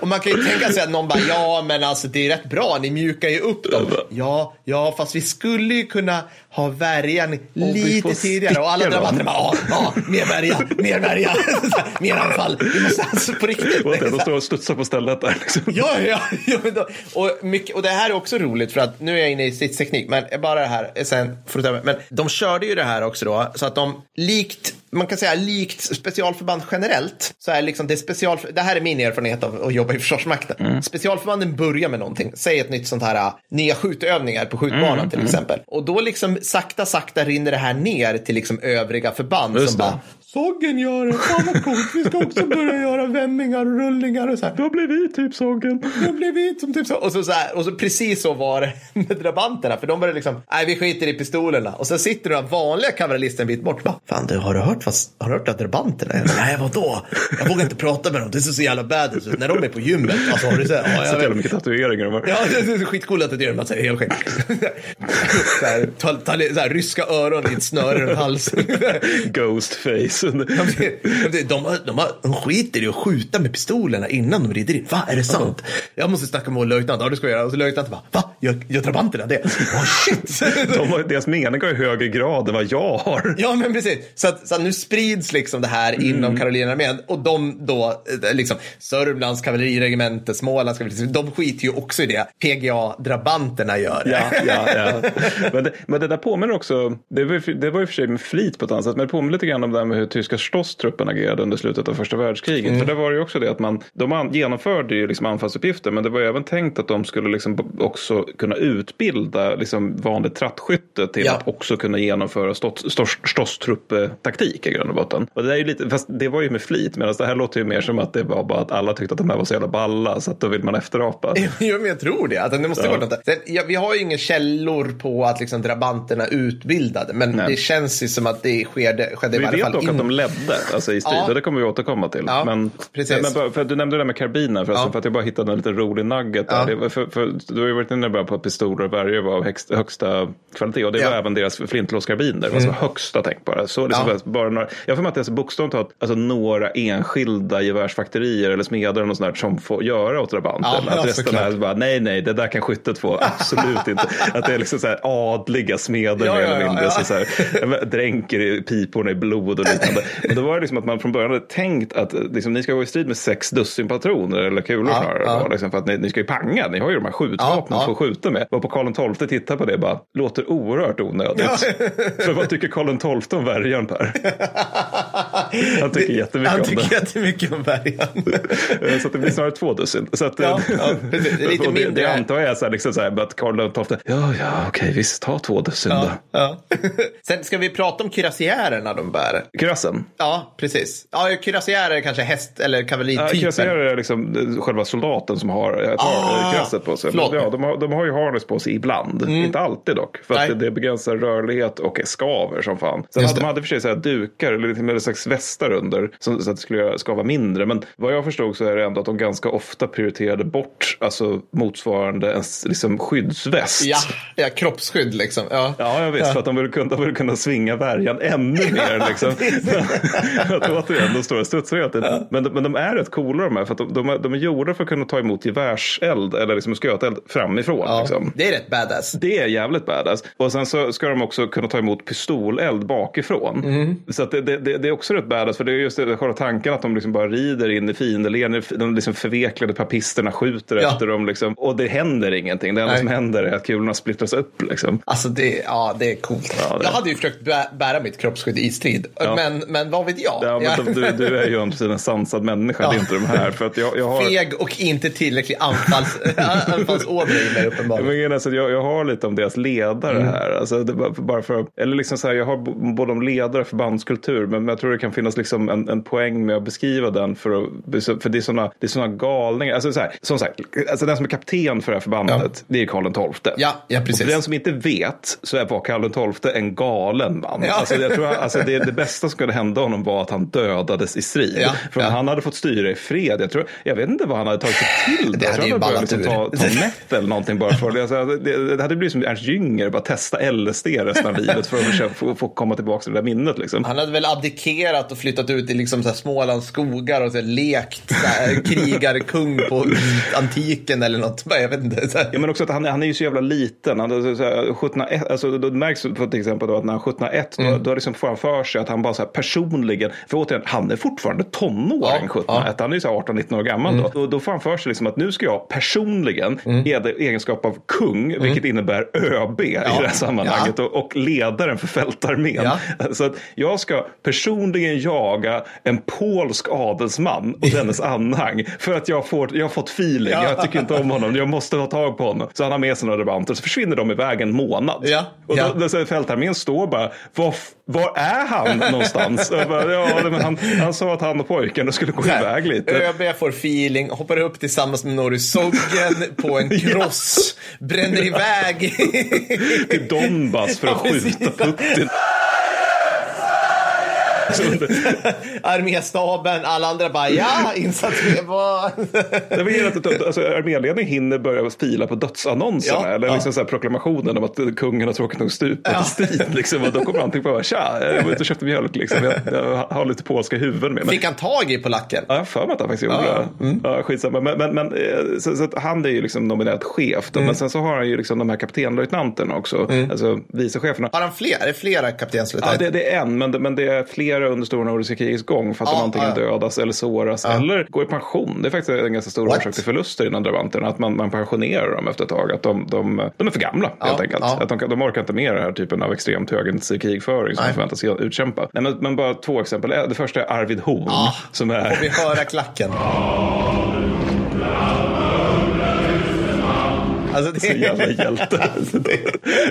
Och man kan ju tänka sig att någon bara, ja men alltså det är rätt bra, ni mjukar ju upp dem. Ja, ja, fast vi skulle ju kunna ha värjan lite tidigare. Och alla drabanterna bara, ja, ja, mer värja, mer värja, mer anfall. Vi måste alltså på riktigt. Att de står och studsar på stället där. Liksom. Ja, ja, ja då, och, mycket, och det här är också roligt för att nu är jag inne i stridsteknik, men bara det här, sen med. Men de körde ju det här också då, så att de likt, man kan säga likt specialförband generellt, så är liksom det special, det här är min erfarenhet av att jobba i Försvarsmakten. Specialförbanden börjar med någonting, säg ett nytt sånt här, äh, nya skjutövningar på skjutbanan till exempel. Och då liksom sakta, sakta rinner det här ner till liksom övriga förband Just som det. bara, Sågen gör det, fan vad coolt, vi ska också börja göra vändningar och rullningar och så här. Då blir vi typ sågen. Då blev vi som typ så. Och så, så här, och så precis så var det med drabanterna. För de började liksom, nej vi skiter i pistolerna. Och så sitter den vanliga kavalleristen en bit bort. Bara, Fan du, har du hört, vad, har du hört att drabanterna är? Nej vadå? Jag vågar inte prata med dem. Det ser så jävla badass ut. När de är på gymmet. Alltså har du så här, ja, Så jag jävla vet. mycket tatueringar de har. Ja, det är det gör man säger helskinn. så här, ta, ta, så här, ryska öron i ett snöre runt halsen. Ghostface. Det- De, har, de, har, de skiter i att skjuta med pistolerna innan de rider in. Va, är det sant? Jag måste snacka med vår löjtnant. Ja, det ska jag göra. Och så löjtnanten bara, va? Gör, gör drabanterna det? Oh, shit! De har, deras mening har i högre grad än vad jag har. Ja, men precis. Så, att, så att nu sprids liksom det här inom Karolinarmén och de då, eh, liksom Sörmlands kavalleriregemente, Smålands kavalleri, de skiter ju också i det. PGA-drabanterna gör det. Ja, ja, ja. Men, det, men det där påminner också, det var, ju- det var och för sig med flit på ett annat sätt, men det påminner lite grann om det här med hur tyska Stosstruppen agerade under slutet av första världskriget. Mm. För det var ju också det att man, de an, genomförde ju liksom anfallsuppgifter, men det var ju även tänkt att de skulle liksom också kunna utbilda liksom vanligt trattskytte till Ja. att också kunna genomföra Stosstrupp-taktik i grund och botten. Och det, är ju lite, fast det var ju med flit, medan det här låter ju mer som att det var bara att alla tyckte att de här var så jävla balla, så att då vill man efterapa. Jo, men jag tror det. Att det måste Ja. vara. Sen, ja, vi har ju inga källor på att liksom, drabanterna utbildade, men Nej. det känns ju som att det skedde, skedde i Vi vet fall dock in- att de ledde alltså i strid, Ja. och det kommer vi återkomma till. Ja, men, precis. men bara, för du nämnde det där med karbiner förresten, Ja. för att jag bara hittade en liten rolig nugget. Där. Det för, för, du har ju varit inne bara på att pistoler och värjor var av högsta, högsta kvalitet och det Ja. Mm. var även deras flintlåskarbiner. Alltså högsta tänk bara. Så liksom bara några, jag för mig att det är så bokstavligt talat alltså några enskilda gevärsfaktorier eller smeder eller något sånt där som får göra åt drabanten. Ja, att resten är bara, nej, nej, det där kan skyttet få. Absolut inte. Att det är liksom så här adliga smeder mer eller mindre. Så så här, dränker i piporna i blod och liknande. Men då var det liksom att man från början hade tänkt att liksom, ni ska gå i strid med sex dussin patroner eller kulor Ja, snarare. ja. Då, liksom, för att ni, ni ska ju panga, ni har ju de här skjutvapnen Ja, ja. att skjuta med. Och på Karl XII tittar på det bara, låter oerhört onödigt. För vad tycker Karl XII om värjan Per? Han tycker jättemycket Han om tycker det. jättemycket om värjan. Så att det blir snarare två dussin. Så att, Ja, ja. Det är lite och det, mindre. det antar jag är så här, liksom så här, att Karl XII, ja, ja, okej, visst, ta två dussin då. Ja, ja. Sen ska vi prata om kürassiärerna de bär. Krassen. Ja, precis. Ja, kürassiärer är kanske häst eller Ja, kavallerityper. Krasser är liksom eh, själva soldaten som har ett Ah, krasset på sig. förlåt. Ja, de, har, de har ju harness på sig ibland. Inte alltid dock. För att det, det begränsar rörlighet och skaver som fan. Sen hade, de hade för sig så här dukar eller lite mer en slags västar under. Så, så att det skulle skava mindre. Men vad jag förstod så är det ändå att de ganska ofta prioriterade bort alltså, motsvarande en liksom, skyddsväst. Ja, ja, kroppsskydd liksom. Ja, Ja, jag visst. För att de ville kunna, de ville kunna svinga värjan ännu mer. Liksom. att återigen, de står och studsar hela tiden. Men, de, men de är rätt coola de här. För att de, de, är, de är gjorda för att kunna ta emot gevärseld eller liksom musköteld framifrån. Ja, Liksom. Det är rätt badass. Det är jävligt badass. Och sen så ska de också kunna ta emot pistoleld bakifrån. Mm. Så det, det, det, är också rätt badass. För det är just det, själva tanken att de liksom bara rider in i fiendeleden. De liksom förveklade papisterna skjuter Ja. efter dem. Liksom. Och det händer ingenting. Det enda Nej. som händer är att kulorna splittras upp. Liksom. Alltså det, ja, det är coolt. Ja, det- Jag hade ju försökt bä- bära mitt kroppsskydd i strid. Men, men vad vet jag? Ja, men du, du är ju andra sidan en sansad människa. Det är Ja. inte de här. För att jag, jag har... Feg och inte tillräcklig anfalls, anfallsådra i mig uppenbarligen. Men grejen är så att jag, jag har lite om deras ledare Mm. här. Alltså bara- bara för, eller liksom så här, jag har både om ledare och förbandskultur. Men, men jag tror det kan finnas liksom en, en poäng med att beskriva den. För, att, för det är sådana är såna galningar. Alltså så här, som sagt, alltså den som är kapten för det här förbandet, det är Karl XII. Ja, ja, precis. Och för den som inte vet så var Karl XII en galen man. Ja. Alltså, jag tror, alltså, det, det bästa som skulle hända honom var att han dödades i strid. Ja, för ja. han hade fått styra i fred, jag, tror, jag vet inte vad han hade tagit sig till. Det Jag hade ju ballat liksom ta, ta meth eller någonting bara för det. Alltså, det, det hade blivit som Ernst Jünger, bara testa LSD resten av livet för att försöka få, få komma tillbaka till det där minnet. Liksom. Han hade väl abdikerat och flyttat ut i liksom så här Smålands skogar och så här lekt så här, krigarkung på antiken eller något. Jag vet inte. Så här. Ja, men också att han, han är ju så jävla liten. Han, så här, 1701, alltså, då märks på till exempel då att när han 1701, då, då liksom får han för sig att han bara så här personligen, för återigen, han är fortfarande tonåring Ja, 1701, han är ju så här 18-19 år gammal då. då. Då får han för sig liksom att nu ska jag personligen, i egenskap av kung, vilket innebär ÖB i det här sammanhanget, och, och ledaren för fältarmén. Ja. Så att jag ska personligen jaga en polsk adelsman och dennes anhang för att jag, får, jag har fått feeling. Ja. Jag tycker inte om honom. Jag måste ha tag på honom. Så han har med sig några drabanter så försvinner de iväg en månad. Ja. Och Ja. då, då fältarmén står bara, var, var är han någonstans? Jag bara, ja, men han, han sa att han och pojken skulle gå iväg lite. ÖB får feeling, hoppar upp tillsammans med Norri Soggen på en kross, bränner iväg. till Donbass för att Ja, skjuta Putin. Arméstaben, alla andra bara ja, insats? Det var helt, alltså, arméledningen hinner börja fila på dödsannonserna Ja, eller ja. liksom så proklamationen om att kungen har tråkigt nog stupat i strid. Liksom, och då kommer han till bara, tja, jag var ute och köpte mjölk, liksom. jag, jag har lite polska huvuden med mig. Fick han tag i polacken? Ja, jag har för mig att han faktiskt gjorde Ja, Mm. det. Ja, skitsamma. Men, men, men, eh, så, så han är ju liksom nominerat chef. Mm. Men sen så har han ju liksom de här kaptenlöjtnanterna också. Alltså vicecheferna. Har han fler? Är det flera Ja, kaptenslöjtnant? det, det är en, men det, men det är flera under stora nordiska krigets gång för att Ja, de antingen ja. dödas eller såras eller går i pension. Det är faktiskt en ganska stor What? orsak till förluster inom drabanterna. Att man, man pensionerar dem efter ett tag. Att de, de, de är för gamla Ja, helt enkelt. ja. Att de, de orkar inte med den här typen av extremt högintensiv krigföring som Nej. de förväntas utkämpa. Nej, men, men bara två exempel. Det första är Arvid Horn. Ja. Som är... Får vi höra klacken? Alltså det Så jävla hjälte.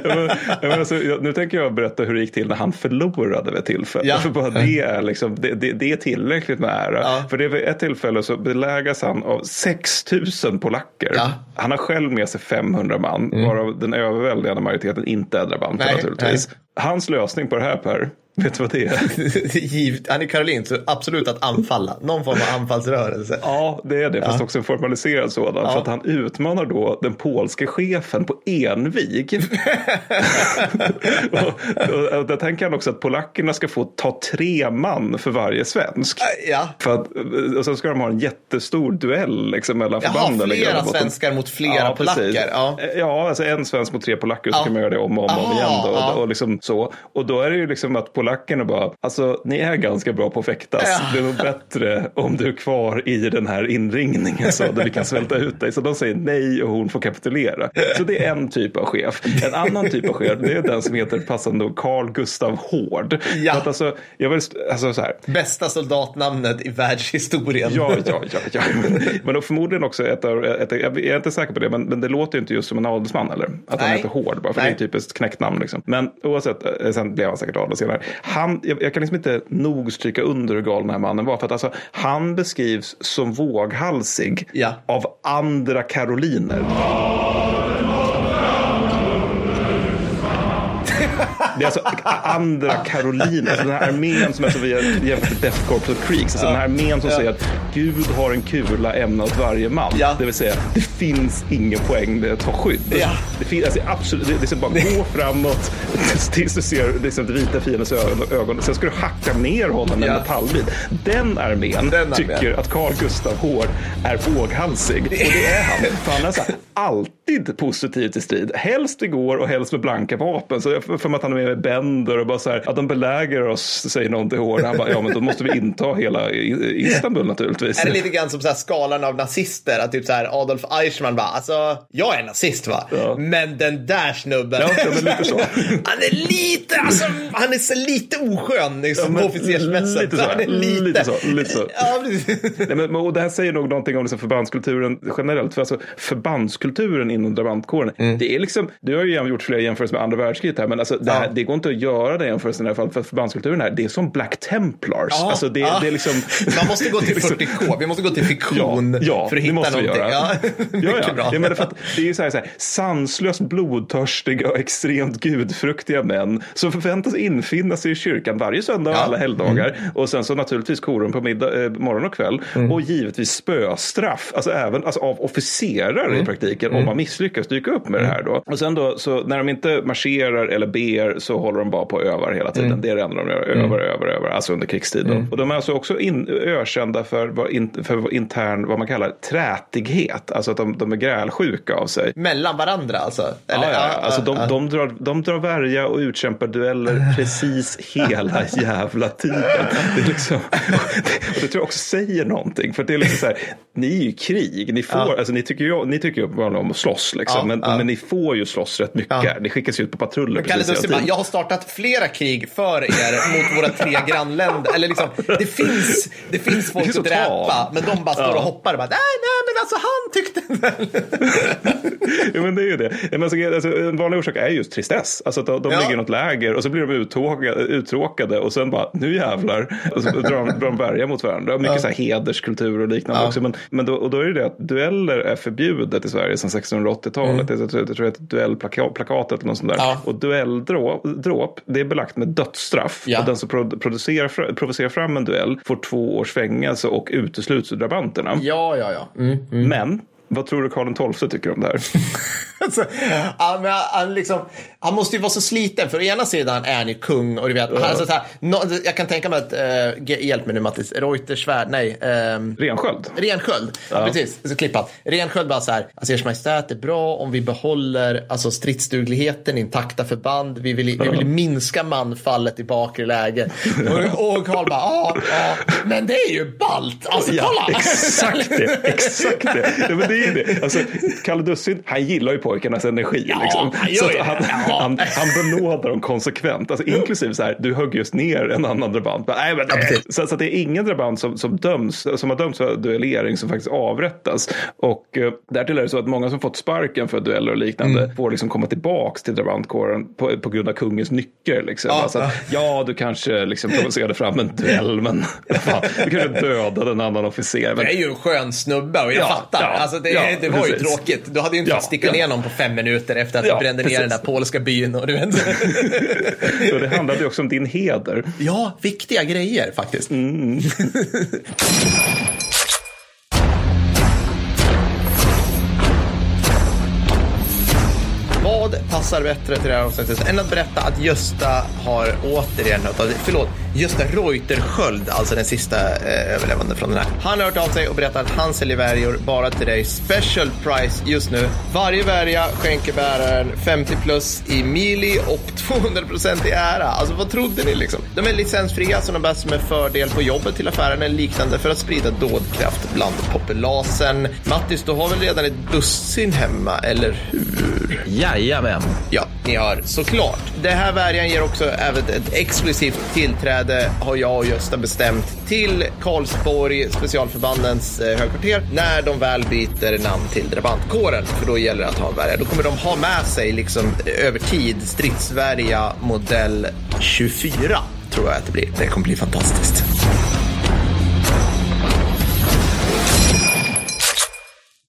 Men- alltså, nu tänker jag berätta hur det gick till när han förlorade vid ett tillfälle. Ja. För bara det är, liksom, det, det, det är tillräckligt med ära. Ja. För det vid ett tillfälle så belägas han av 6 000 polacker. Ja. Mm. Han har själv med sig 500 man, varav den överväldigande majoriteten inte är drabanter Nej, naturligtvis. Hans lösning på det här Per, vet du vad det är? Givet, han är Karolin, så absolut att anfalla. Någon form av anfallsrörelse. Ja, det är det, fast Ja. också en formaliserad sådan. Ja. För att han utmanar då den polske chefen på envig. och, och, och där tänker han också att polackerna ska få ta tre man för varje svensk. Ja. För att, och sen ska de ha en jättestor duell liksom, mellan Jaha, förbanden. flera Liksom, de- svenskar mot flera polacker. precis. Ja. ja, alltså en svensk mot tre polacker så Ja. kan man göra det om och om, och Aha, igen. Då, ja. och, liksom så. och då är det ju liksom att polackerna bara, alltså ni är ganska bra på att fäktas. Ja. Det är nog bättre om du är kvar i den här inringningen så att vi kan svälta ut dig. Så de säger nej och hon får kapitulera. Så det är en typ av chef. En annan typ av chef, det är den som heter passande Carl Gustav Hård. Ja. För Att alltså, jag vill, alltså så här, Bästa soldatnamnet i världshistorien. Ja, ja, ja. ja. Men, då förmodligen också ett av, ett, jag är inte säker på det, men, men det låter ju inte just som en adelsman eller? Att han Nej. heter Hård bara, för Nej. det är typiskt knäcknamn liksom. Men oavsett, eh, sen blev han säkert adel senare. Han, jag, jag kan liksom inte nog stryka under hur galen den här mannen var, för att alltså, han beskrivs som våghalsig Ja. av andra karoliner. Det är alltså andra Karoliner, alltså den här armén som är så vi jämfört med Death Corps of Creeks. Alltså den här armén som säger att Gud har en kula ämnad åt varje man. Ja. Det vill säga, det finns ingen poäng med att ta skydd. Ja. Det finns alltså, absolut, det, det är bara gå framåt tills du ser liksom, det vita fiendens ögon, ögon. Sen ska du hacka ner honom med en Ja. metallbit. Den armén Den armén. tycker att Carl Gustav Hård är våghalsig. Och det är han. För han är så här, alltid positiv till strid. Helst igår och helst med blanka vapen. Så jag för mig att han är med med Bender och bara så här, att de belägrar oss, säger någon till Hård. Han bara, ja men då måste vi inta hela Istanbul naturligtvis. Är det lite grann som så här skalan av nazister? Att typ så här Adolf Eichmann bara, alltså jag är nazist va? Ja. Men den där snubben. Ja, men lite så. han är lite, alltså han är så lite oskön liksom Ja, officersmässigt. lite så. Han är lite. Lite så, lite så. Ja, men, och det här säger nog någonting om liksom förbandskulturen generellt. För alltså, förbandskulturen inom drabantkåren, Mm. det är liksom, du har ju gjort flera jämförelser med andra världskriget här, men alltså, det, här, Ja. det går inte att göra den jämförelsen i alla fall, för förbandskulturen här, det är som Black Templars. Ja, alltså, det, ja. det är liksom, Man måste gå till det är liksom- 40K, vi måste gå till fiktion Ja, för att hitta någonting. Ja, Ja, ja. bra. Jag menar för att det är ju så här, så här, sanslöst blodtörstiga och extremt gudfruktiga män som förväntas infinna sig i kyrkan varje söndag och Ja. alla helgdagar. Och sen så naturligtvis korum på middag, eh, morgon och kväll. Mm. Och givetvis spöstraff, alltså även alltså av officerare Mm. i praktiken om man misslyckas dyka upp med det här då. Och sen då, så när de inte marscherar eller ber så håller de bara på och övar hela tiden. Mm. Det är det enda de gör, övar, övar, övar, alltså under krigstiden. Och de är alltså också in, ökända för, vad in, för intern, vad man kallar trätighet. Alltså att de, de är grälsjuka av sig. Mellan varandra alltså? Ja, ja, ja. Alltså, de, de, drar, de drar värja och utkämpar dueller precis hela jävla tiden. Det, är liksom, och det tror jag också säger någonting. För det är liksom så här, ni är ju i krig. Ni, får, Ja. alltså, ni tycker ju ni tycker ju uppenbarligen om att slåss. Liksom, Ja, men, ja. men ni får ju slåss rätt mycket. Ja. Ni skickas ju ut på patruller Kalle precis hela tiden. jag har startat flera krig för er mot våra tre grannländer. Eller liksom, det finns, det finns folk Det att dräpa, men de bara står och hoppar bara, nej, nej, men alltså han tyckte ja, men det är ju det. Men alltså, alltså, en vanlig orsak är just tristess. Alltså att de, de ligger i något läger och så blir de uttråkade, uttråkade och sen bara, nu jävlar. Och så drar de, drar de värja mot varandra. Mycket så här hederskultur och liknande också. Men, men då, och då är det det att dueller är förbjudet i Sverige sedan 1680-talet. Jag, tror, jag tror att duellplakatet eller något sånt där. Mm. Ja. Och duelldråp, dråp, det är belagt med dödsstraff. Ja. Och den som pro, producerar, provocerar fram en duell får två års fängelse och utesluts ur drabanterna. Ja, ja, ja. Mm. Men vad tror du Karl XII tycker om det här? Alltså, han, han, liksom, han måste ju vara så sliten. För å ena sidan är han ju kung och du vet, han, alltså, så här, no, jag kan tänka mig att, uh, hjälp mig nu Mattis, Reutersvärd, nej. ehm, Rensköld. Rensköld, ja. precis. Så klippat. Rensköld bara så här, alltså ers majestät, det är bra om vi behåller alltså, stridsdugligheten, intakta förband. Vi vill, vi vill minska manfallet i bakre läge. Och, och Karl bara, ja, ja, men det är ju ballt. Alltså kolla. exakt det. Exakt det. Ja, det är det. Alltså, Kalle Dussin, han gillar ju pojkarnas energi. Ja, liksom. han så han, Ja. han, han benådar dem konsekvent. Alltså, inklusive så här, du högg just ner en annan drabant. Nej, men, precis. så, så det är ingen drabant som, som, döms, som har dömts för duellering som faktiskt avrättas. Och eh, därtill är det så att många som fått sparken för dueller och liknande Mm. får liksom komma tillbaks till drabantkåren på, på grund av kungens nycker. Liksom. Ja, alltså att, ja, du kanske liksom provocerade fram en duell, men fan, du kanske dödade en annan officer. Men, Det är ju en skön snubbe och jag Ja, fattar. ja, alltså, det, ja, det var ju precis. tråkigt. Du hade ju inte Ja, fått sticka ja. ner någon på fem minuter efter att du brände ner precis. den där polska byn. Och du vet. och det handlade ju också om din heder. ja, viktiga grejer faktiskt. Vad passar bättre till det här avsnittet än att berätta att Gösta har återigen hört av sig. Förlåt, Gösta Reutersköld, alltså den sista eh, överlevande från den här. Han har hört av sig och berättat att han säljer värjor bara till dig. Special price just nu. Varje värja skänker bäraren 50 plus i mili och 200 procent i ära. Alltså vad trodde ni liksom? De är licensfria så de bäst med fördel på jobbet till affären eller liknande för att sprida dådkraft bland populasen. Mattis, du har väl redan ett dussin hemma, eller hur? Jajamän. Ja, ni har såklart. Det här värjan ger också även ett exklusivt tillträde, har jag och Gösta bestämt, till Karlsborg, specialförbandens eh, högkvarter, när de väl byter namn till drabantkåren. För då gäller det att ha en värja. Då kommer de ha med sig, liksom eh, över tid, stridsvärja modell 24, tror jag att det blir. Det kommer bli fantastiskt.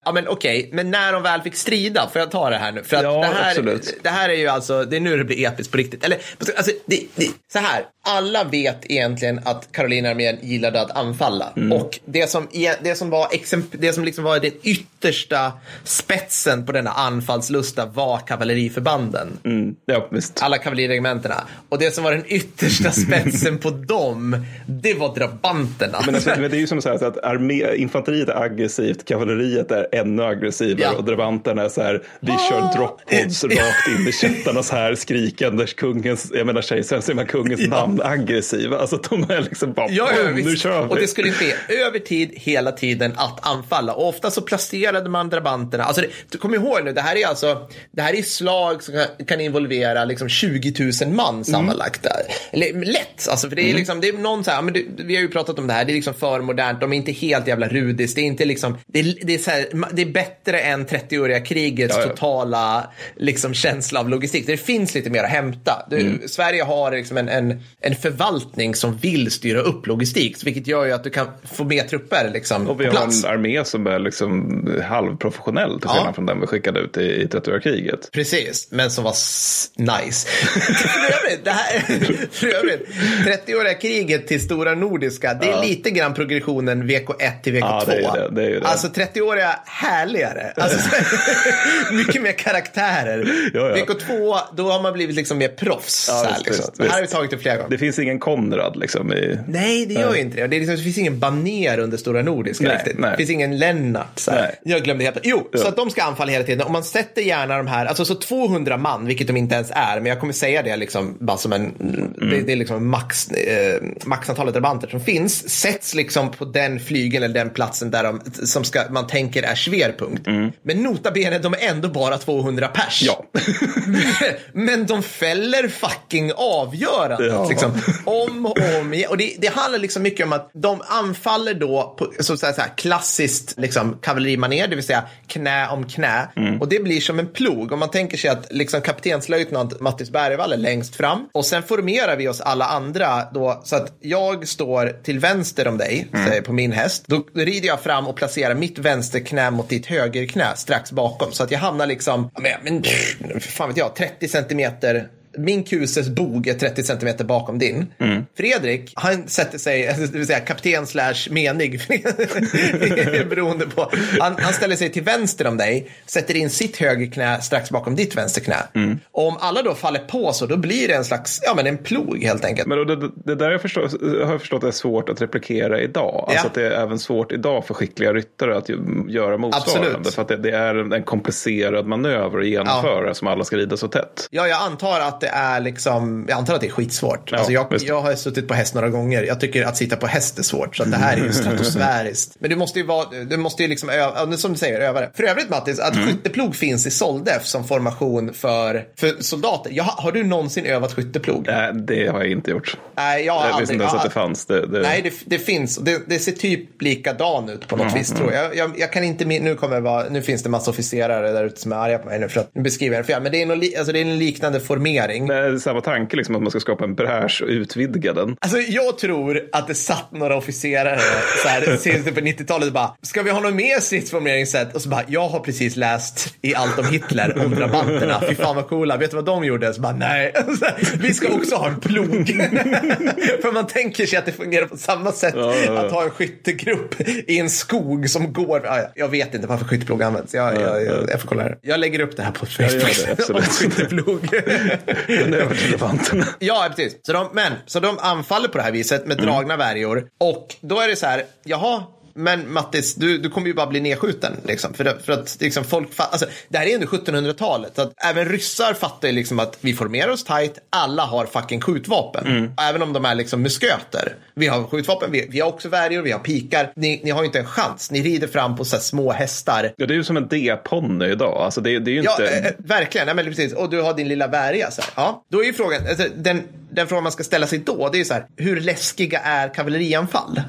Ja men okej, men när de väl fick strida, får jag ta det här nu? För att Ja, det, här, absolut. det här är ju alltså, det är nu det blir episkt på riktigt. Eller, alltså, det, det, så här, alla vet egentligen att Karolina-armén gillade att anfalla. Mm. Och det som, e- det som var, det som liksom var den yttersta spetsen på denna anfallslusta var kavalleriförbanden. Mm, ja, visst. Alla kavalleriregementena. Och det som var den yttersta spetsen på dem, det var drabanterna. Men, alltså, det är ju som så här så att armé, infanteriet är aggressivt, kavalleriet är ännu aggressivare Ja. och drabanterna är så här, vi kör droppods rakt in i kättarna så här skrikande kungens, jag menar kejsaren, kungens namn aggressiva. Alltså de är liksom bara, Ja, ja, nu kör vi. Och det skulle ske över tid hela tiden att anfalla. Och ofta så placerade man drabanterna. Alltså det, kommer ihåg nu, det här är alltså det här är slag som kan, kan involvera liksom 20 000 man sammanlagt. Där. Eller, lätt, alltså för det är liksom, det är någon så här, men det, vi har ju pratat om det här, det är liksom för modernt, de är inte helt jävla rudis, det är inte liksom, det det är, så här, det är bättre än 30-åriga krigets Ja, ja. totala liksom, känsla av logistik. Det finns lite mer att hämta. Du, Mm. Sverige har liksom en, en, en förvaltning som vill styra upp logistik, vilket gör ju att du kan få med trupper liksom, Och vi har plats. en armé som är liksom halvprofessionell till skillnad Ja. från den vi skickade ut i, i 30-åriga kriget. Precis, men som var nice. för övrigt, det här, för övrigt 30-åriga kriget till Stora Nordiska, det är lite grann progressionen VK1 till VK2. Ja, det är det, det är det. Alltså 30-åriga härligare. Alltså, mycket mer karaktärer. Ja, ja. VK2, då har man blivit liksom mer proffs. Ja, här, liksom. Det här har vi tagit upp flera gånger. Det finns ingen Konrad liksom i... Nej, det gör ju inte det. det, liksom, det finns ingen baner under Stora Nordiska Nej, riktigt. nej. Det finns ingen Lennart. Så. Jag glömde helt. Jo, så att de ska anfalla hela tiden. Och man sätter gärna de här, alltså så 200 man, vilket de inte ens är, men jag kommer säga det liksom bara som en, Mm. det, det är liksom max, eh, maxantalet drabanter som finns, sätts liksom på den flygeln eller den platsen där de, som ska, man tänker är schwerpunkt. Men nota bene, de är ändå bara 200 pers. Mm. Ja. Men de fäller fucking avgörande. Ja. Liksom, om och om igen. Och det, det handlar liksom mycket om att de anfaller då på så att säga, så här, klassiskt liksom, kavallerimanér, det vill säga knä om knä. Mm. Och det blir som en plog. Om man tänker sig att liksom, kaptenslöjtnant Mattis Bergvall är längst fram. Och sen formerar vi oss alla andra då, så att jag står till vänster om dig, Mm. säger på min häst. Då rider jag fram och placerar mitt vänsterknä mot ditt högerknä strax bakom. Så att jag hamnar liksom, ja, men, men fan vet jag, 30 centimeter min kuses bog är 30 centimeter bakom din. Fredrik, han sätter sig, det vill säga kapten slash menig, beroende på. Han, han ställer sig till vänster om dig, sätter in sitt högerknä strax bakom ditt vänsterknä. Och om alla då faller på så, då blir det en slags, ja men en plog helt enkelt. Men då, det, det där jag förstår, har jag förstått är svårt att replikera idag. Alltså Ja. att det är även svårt idag för skickliga ryttare att göra motsvarande. Absolut. För att det, det är en, komplicerad manöver att genomföra som alla ska rida så tätt. Ja, jag antar att det är liksom, jag antar att det är skitsvårt. Ja, alltså jag, jag har suttit på häst några gånger. Jag tycker att sitta på häst är svårt. Så det här är ju stratosfäriskt. Men du måste ju vara, du måste ju liksom öva, som du säger, öva det. För övrigt Mattis, att skytteplog finns i Soldef som formation för, för soldater. Jag, har du någonsin övat skytteplog? Nej, det har jag inte gjort. Nej, jag har Jag visste aldrig. inte ens att det fanns. Det, det... Nej, det, det finns. Det, det ser typ likadan ut på något vis tror jag. jag. Jag kan inte, nu kommer jag vara, nu finns det massa officerare där ute som är arga på mig nu för att nu beskriver jag det fel. Men det är, någon, alltså det är en liknande formering. Det är samma tanke, liksom, att man ska skapa en bräsch och utvidga den. Alltså jag tror att det satt några officerare så här, sent på 90-talet och bara, ska vi ha något mer stridsformeringssätt? Och så bara, jag har precis läst i allt om Hitler, om drabanterna. Fy fan vad coola, vet du vad de gjorde? Så bara, nej, Så här, vi ska också ha en plog. För man tänker sig att det fungerar på samma sätt Ja, ja, ja. att ha en skyttegrupp i en skog som går. Ja, ja, Jag vet inte varför skytteplog används. Jag, jag, jag, jag får kolla här. Jag lägger upp det här på Facebook. det, absolut. skytteplog. Men över elefanterna. Ja, precis. Så de, men, så de anfaller på det här viset med dragna värjor. Och då är det så här, jaha, men Mattis, du, du kommer ju bara bli nedskjuten. Liksom, för, det, för att liksom, folk alltså, det här är under 1700-talet. så Att även ryssar fattar ju liksom att vi formerar oss tight, alla har fucking skjutvapen. Även om de är liksom musköter. Vi har skjutvapen, vi, vi har också värjor, vi har pikar. Ni, ni har ju inte en chans. Ni rider fram på så små hästar. Ja, det är ju som en D-ponny idag. Alltså, det, det är Ja, inte... eh, verkligen. Nej, men precis. Och du har din lilla värja. Så här. Ja, då är ju frågan, alltså, den, den frågan man ska ställa sig då, det är ju så här, hur läskiga är kavallerianfall?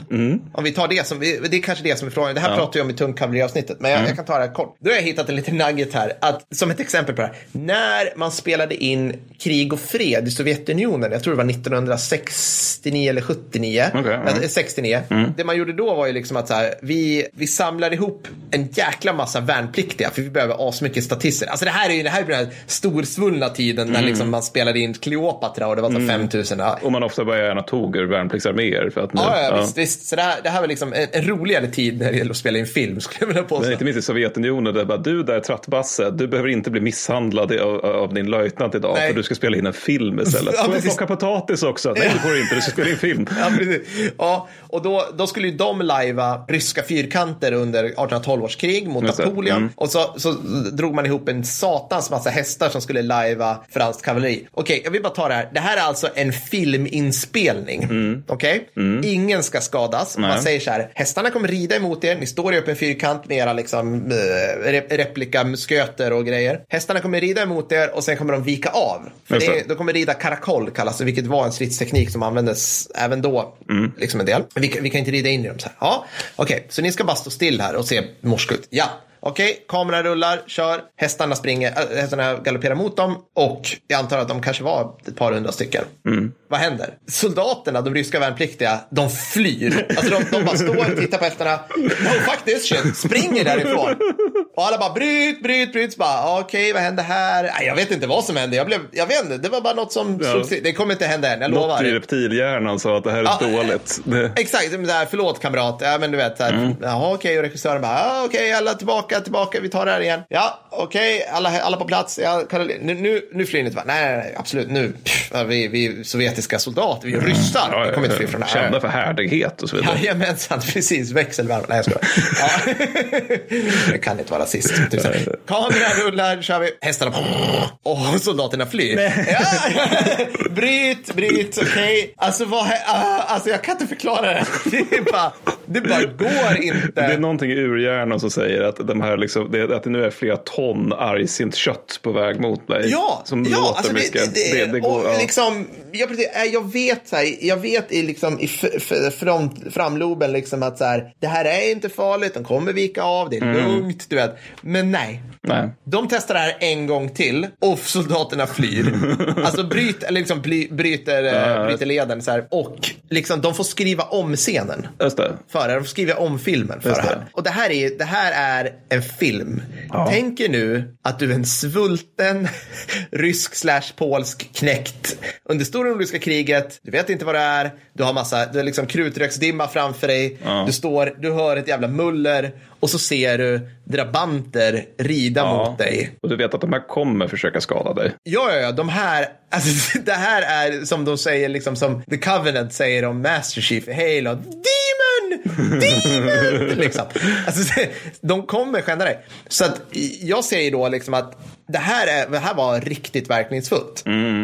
Om vi tar det som, det är kanske det som är frågan. Det här pratar vi om i tungkavalleriavsnittet, men jag, jag kan ta det här kort. Då har jag hittat en liten nugget här, att, som ett exempel på det här. När man spelade in Krig och fred i Sovjetunionen, jag tror det var 1969 eller 79, Okej, ja. Eh, 69. Det man gjorde då var ju liksom att så här, vi, vi samlar ihop en jäkla massa värnpliktiga för vi behöver asmycket statister. Alltså det här är ju det här är den här storsvullna tiden när liksom man spelade in Kleopatra och det var så 50 5000. Ja. Och man ofta bara gärna tog ur värnpliktsarméer. För att nu, Ja, ja, Visst, visst. Så det här, det här var liksom en, en roligare tid när det gäller att spela in film, skulle jag vilja påstå. Men inte minst i Sovjetunionen, där bara, du där trattbasse, du behöver inte bli misshandlad av, av din löjtnant idag, Nej. för du ska spela in en film istället. Ja, Får jag plocka potatis också? Nej, det får du inte, du ska spela in film. Ja, precis. Ja, och då, då skulle ju de lajva ryska fyrkanter under 1812 års krig mot. Napoleon. Mm. Och så, så drog man ihop en satans massa hästar som skulle lajva franskt kavalleri. Okej, jag vill bara ta det här. Det här är alltså en filminspelning. Okej? Ingen ska skadas. Man Mm. Nej. säger så här, hästarna kommer rida emot er. Ni står i upp en fyrkant med era liksom, eh, rep replikamusköter och grejer. Hästarna kommer rida emot er och sen kommer de vika av. För det, de kommer rida karakoll kallas det, vilket var en stridsteknik som användes även då. Mm. Liksom en del. Vi, kan- vi kan inte rida in i dem så här. Ja, okej, så ni ska bara stå still här och se morsk ut. Ja. Okej, kameran rullar, kör, hästarna springer, äh, hästarna galopperar mot dem och jag antar att de kanske var ett par hundra stycken. Mm. Vad händer? Soldaterna, de ryska värnpliktiga, de flyr. Alltså de, de bara står och tittar på hästarna. No, fuck this shit. Springer därifrån. Och alla bara bryt, bryt, bryt. Så Bara, Okej, vad hände här? Nej, jag vet inte vad som hände. Jag, blev, jag vet inte, det var bara något som Ja. slogs. Det kommer inte hända än, jag Något lovar. i reptilhjärnan sa att det här är Ja. dåligt. Det, Exakt, det där, förlåt kamrat. Ja, men du vet, så här, Mm. jaha okej, och regissören bara, ja, okej, alla tillbaka, tillbaka, vi tar det här igen. Ja, okej, alla, alla på plats. Ja, nu, nu, nu flyr ni inte, nej, nej, nej, absolut, nu, pff, vi, vi är sovjetiska soldater, vi är ryssar, ja, vi kommer inte fly från det här. Kända för härdighet och så vidare. Jajamensan, precis. Växelvärv. Nej, jag skojar. Ja. Det kan inte vara rasist. Typ. Kameran rullar, kör vi. Hästarna och soldaterna flyr. Ja. Bryt, bryt, okej. Alltså, vad, ah, alltså, jag kan inte förklara det. Det, bara, det bara går inte. Det är någonting i urhjärnan som säger att, de här liksom, det, att det nu är flera ton argsint kött på väg mot dig. Ja, som ja låter alltså det, mycket. det, det, det, det går, och ja. liksom, jag, precis, äh, jag vet så här, jag vet i, liksom, i front, framloben liksom att så här, det här är inte farligt, de kommer vika av, det är lugnt, du vet. Men nej. Nej. De testar det här en gång till och soldaterna flyr. alltså bryt, liksom bly, bryter, ja, bryter leden så här. Och liksom, de får skriva om scenen. Just det. För det. De får skriva om filmen för Just det här. Och det här är, det här är en film. Tänk er nu att du är en svulten rysk slash polsk knäckt under stora nordiska kriget. Du vet inte vad det är. Du har massa, du har liksom krutröksdimma framför dig. Du står, du hör ett jävla muller och så ser du drabanter rida mot dig. Och du vet att de här kommer försöka skada dig. Ja, ja, ja, de här, alltså, det här är som de säger, liksom som The Covenant säger om Master Chief i Halo. Demon! Demon! liksom. alltså, de kommer skända dig. Så att jag säger då liksom att det här, är, det här var riktigt verkningsfullt.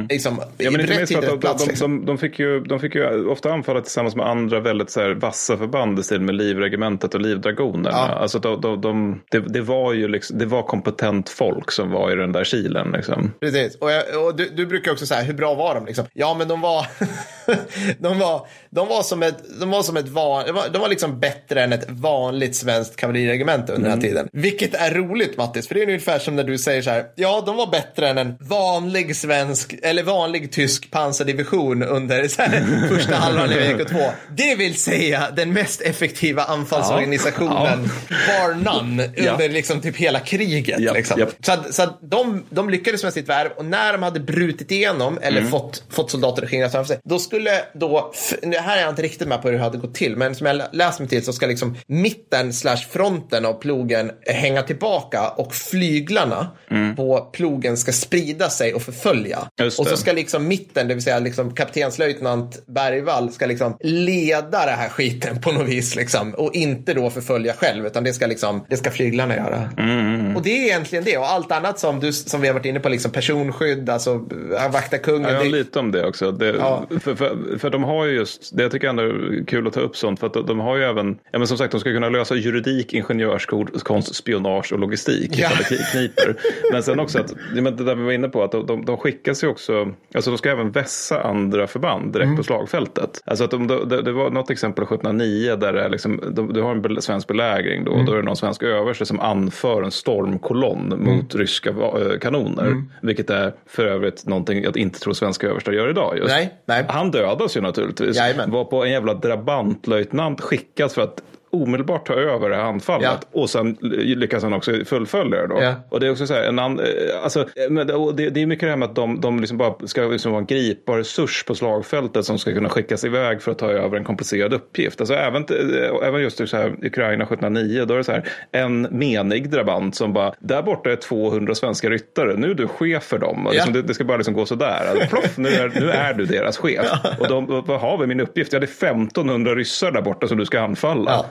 Liksom, Mm. Ja, men i inte rätt minst tid, för att rätt de, plats. de, liksom. de, de, fick ju, de fick ju ofta anfalla tillsammans med andra väldigt så här, vassa förband i stil med Livregementet och Livdragonerna. Ja. Alltså, de, de, de, det, det, var ju liksom, det var kompetent folk som var i den där kilen. Liksom. Precis. Och, jag, och du, du brukar också säga, hur bra var de? Liksom? Ja, men de var, de var, de var som ett, de var som ett van, de, var, de var liksom bättre än ett vanligt svenskt kavalleriregemente under den här tiden. Vilket är roligt Mattis, för det är ungefär som när du säger så här, ja, de var bättre än en vanlig svensk, eller vanlig tysk pansardivision under här, första halvan i VK2. Det vill säga den mest effektiva anfallsorganisationen, bar none, Ja. under liksom typ hela kriget. Japp, liksom. japp. Så, att, så att de, de lyckades med sitt värv och när de hade brutit igenom eller Mm. fått, fått soldater att skingras framför sig, då skulle då, f- det här är jag inte riktigt med på hur det hade gått till, men som jag lä- läst mig till så ska liksom mitten slash fronten av plogen hänga tillbaka och flyglarna på plogen ska sprida sig och förfölja. Mm. Och så ska liksom mitten, det vill säga liksom kaptenslöjtnant Bergvall ska liksom leda det här skiten på något vis liksom och inte då förfölja själv utan det ska liksom, det ska flyglarna göra. Mm, Och det är egentligen det och allt annat som, du, som vi har varit inne på, liksom personskydd, alltså äh, vakta kungen. Ja, jag har det, lite om det också. Det, Ja. för, för, för de har ju just, det jag tycker ändå är kul att ta upp sånt, för att de, de har ju även, ja men som sagt, de ska kunna lösa juridik, ingenjörskonst, spionage och logistik Ja. ifall det kni- kniper. Men sen också att, men det där vi var inne på, att de, de, de skickas ju också, alltså de ska även vässa andra förband direkt Mm. på slagfältet. Alltså att de, det, det var något exempel 1709 där det är liksom, de, du har en svensk belägring då, Mm. då är det någon svensk överste som anför en stormkolonn Mm. mot ryska eh, kanoner. Vilket är för övrigt någonting jag inte tror svenska överstar gör idag. Just. Nej, nej. Han dödas ju naturligtvis. Jajamän. Var på en jävla drabantlöjtnant skickad för att omedelbart ta över det här anfallet. Ja. Och sen lyckas han också fullfölja det då. Ja. Och det är också så här, en an, eh, alltså, men det- det, är mycket det här med att de, de liksom bara ska liksom vara en gripbar resurs på slagfältet som ska kunna skickas iväg för att ta över en komplicerad uppgift. Alltså även, eh, även just så här, Ukraina 1709, då är det så här, en menig drabant som bara, där borta är 200 svenska ryttare, nu är du chef för dem. Liksom, Ja. det, det ska bara liksom gå sådär. Alltså, ploff, nu är, nu är du deras chef. Och de, vad har vi min uppgift? Ja, det är 1500 ryssar där borta som du ska anfalla. Ja.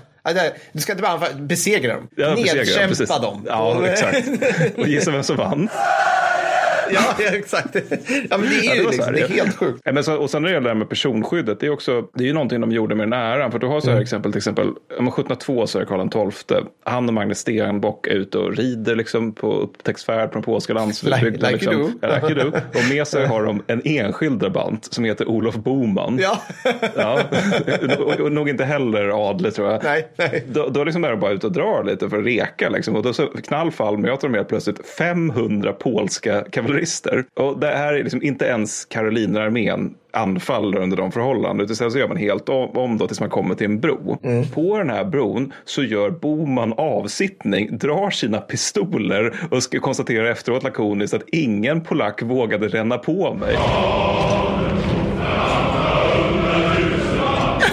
Du ska inte bara anfalla, besegra dem. Ja, Nedkämpa dem. Ja, exakt. Och gissa vem som vann? ja, ja, exakt. Ja, men det är Ja, ju var så liksom, det är ja. helt sjukt. Ja, men så, och sen när det gäller det här med personskyddet, det är, också, det är ju någonting de gjorde med den här äran. För du har så här Mm. exempel, till exempel, om 1702 så är det Karl XII, han och Magnus Stenbock är ute och rider liksom på upptäcktsfärd på den polska landsbygden. Like- liksom. Ja, like you do. Och med sig har de en enskild drabant som heter Olof Boman. Ja. Ja, och, nog inte heller adlig tror jag. Nej, nej. Då, då är liksom där bara ut och drar lite för att reka. Liksom. Och då så knallfall möter de helt plötsligt 500 polska kavallerister. Och det här är liksom inte ens Karolinerarmén anfaller under de förhållanden. Utan sen så gör man helt om, då tills man kommer till en bro. På den här bron så gör Boman avsittning, drar sina pistoler och ska konstatera efteråt lakoniskt att ingen polack vågade ränna på mig.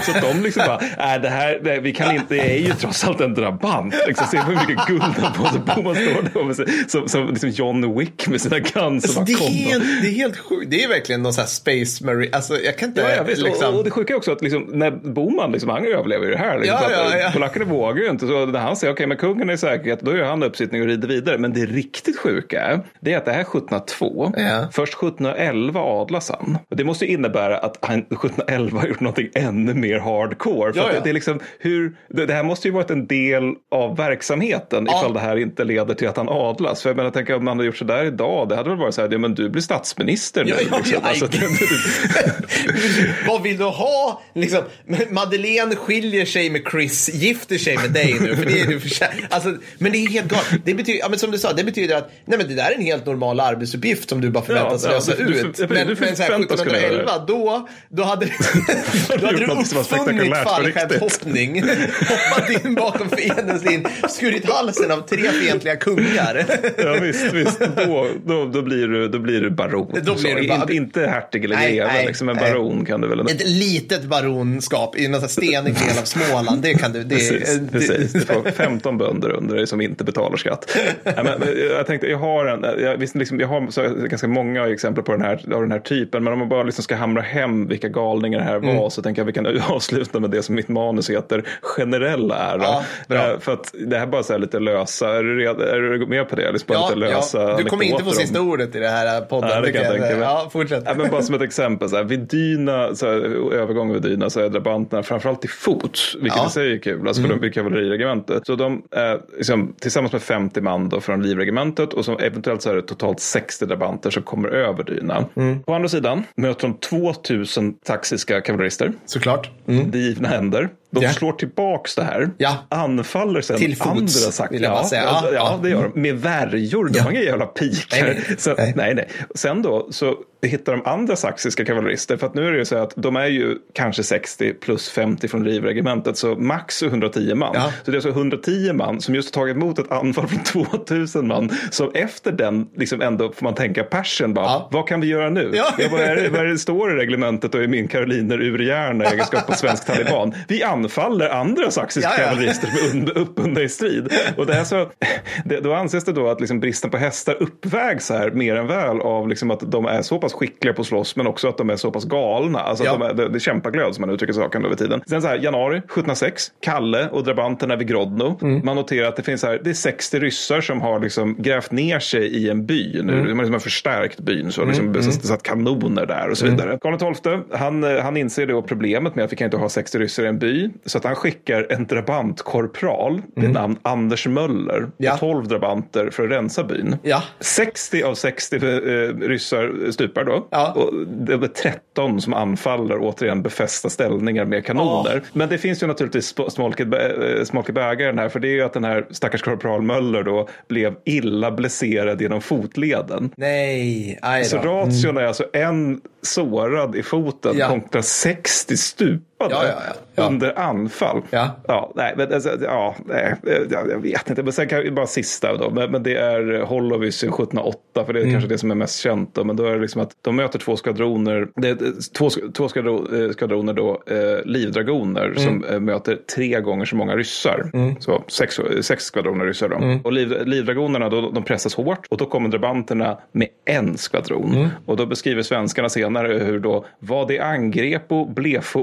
Så att de liksom bara, nej det här, nej, vi kan inte, det är ju trots allt en drabant. Liksom, se hur mycket guld han på sig. Boman står där som, som liksom John Wick med sina guns. Alltså, det, är helt, det är helt sjukt. Det är verkligen någon sån här Space Marine. Alltså, jag kan inte... Ja, ja, visst. liksom... och, och det sjuka är också att liksom, när Boman, liksom, han överlever ju det här. Liksom, Ja, ja, ja. Polackerna vågar ju inte. Så när han säger okej, men kungen är i säkerhet, då gör han uppsittning och rider vidare. Men det riktigt sjuka är, det är att det här är 1702. Ja. Först 1711 adlas han. Det måste ju innebära att han 1711 har gjort någonting ännu mer hardcore. För Ja. Det, är liksom hur, det, här måste ju varit en del av verksamheten Ja. ifall det här inte leder till att han adlas. För jag menar, tänk om man hade gjort så där idag, det hade väl varit så här, ja men du blir statsminister nu. Ja, liksom. Alltså, Vad vill du ha? Liksom, Madeleine skiljer sig med Chris, gifter sig med dig nu. För det är du för alltså, Men det är helt galet. Det betyder, ja, men som du sa, det betyder att nej, men det där är en helt normal arbetsuppgift som du bara förväntas Ja, lösa du- du- ut. du- men du men så här, det. 1711, då, då hade, då hade du något spektakulärt på riktigt. fallskärmshoppning, hoppat in bakom fiendens linje, skurit halsen av tre fientliga kungar. Ja visst, visst. Då, då, då, blir du, då blir du baron. Då blir du bar- inte, inte hertig eller Nej, greve, nej, liksom en nej. baron kan du väl. Ett litet baronskap i någon stenig del av Småland, det kan du. Det, Precis, det- precis. Du får 15 bönder under dig som inte betalar skatt. Nej, men, men jag tänkte, jag har, en, jag, visst, liksom, jag har så, ganska många exempel på den här, av den här typen, men om man bara liksom ska hamra hem vilka galningar det här var Mm. så tänker jag vi kan avsluta med det som mitt manus heter, generell ära. Ja. Eh, För att det här är bara så här lite lösa, är du, red, är du med på det? Liksom Ja, lite lösa ja. Du kommer inte få sista ordet i det här podden. Nej, det kan jag tänka mig. Ja, fortsätt. Ja, men bara som ett exempel, så här, vid Dyna, så här, övergång vid Dyna så är drabanterna framförallt till fots, vilket Ja. i sig är kul, alltså för de vid kavalleriregementet. Så de är liksom, tillsammans med 50 man då från livregementet och som eventuellt så är det totalt 60 drabanter som kommer över Dyna. På andra sidan möter de 2000 taxiska kavallerister, Såklart. Mm. drivna händer. De Ja. slår tillbaks det här, Ja. anfaller sen Till fots, andra sax- vill jag säga. Ja, Ja, ja, det gör de. Med värjor, de Ja. har inga jävla pikar. Nej, nej. Så, Nej. nej. nej, Sen då så hittar de andra saxiska kavallerister. För att nu är det ju så att de är ju kanske 60 plus 50 från rivregementet. Så max 110 man. Ja. Så det är alltså 110 man som just har tagit emot ett anfall från 2000 man. Som efter den liksom ändå får man tänka passion bara. Ja. Vad kan vi göra nu? Ja. Vad, är det, vad är det står i reglementet och i min karoliner urhjärna i egenskap av svensk taliban? Vi anfaller andra saxiska Ja, ja. kavallerister som är uppbundna i strid. Och det är så, det, då anses det då att liksom bristen på hästar uppvägs här mer än väl av liksom att de är så pass skickliga på att slåss men också att de är så pass galna. Alltså Ja. att de är, det, det kämpaglöd som man uttrycker saken över tiden. Sen så här, januari 1706, Kalle och drabanterna vid Grodno. Mm. Man noterar att det finns här, det är 60 ryssar som har liksom grävt ner sig i en by. Nu. Mm. Har liksom förstärkt byn, så liksom satt kanoner där och så Mm. vidare. Karl XII, han, eh, han inser då problemet med att vi kan inte ha 60 ryssar i en by. Så att han skickar en drabantkorpral vid namn Anders Möller Mm. Ja. och 12 drabanter för att rensa byn. Ja. 60 av 60 eh, ryssar stupar då. Ja. Och det är 13 som anfaller återigen befästa ställningar med kanoner. Men det finns ju naturligtvis smolk eh, i bägaren här. För det är ju att den här stackars korpral Möller då blev illa blesserad genom fotleden. Nej, aj Så då. ration är alltså en sårad i foten Ja. kontra 60 stupade Ja, ja, ja, under anfall. Ja. Ja, nej, men alltså, ja, nej, jag, jag vet inte. Men sen kan jag bara sista då. Men, men det är Holovisen 1708, för det är Mm. kanske det som är mest känt. Då. Men då är det liksom att de möter två skvadroner. Det är två, två skvadro, eh, skvadroner då, eh, livdragoner Mm. som eh, möter tre gånger så många ryssar. Så sex, sex skvadroner ryssar då. Mm. Och liv, livdragonerna då, de pressas hårt och då kommer drabanterna med en skvadron. Mm. Och då beskriver svenskarna senare hur då vad det angrepo blefo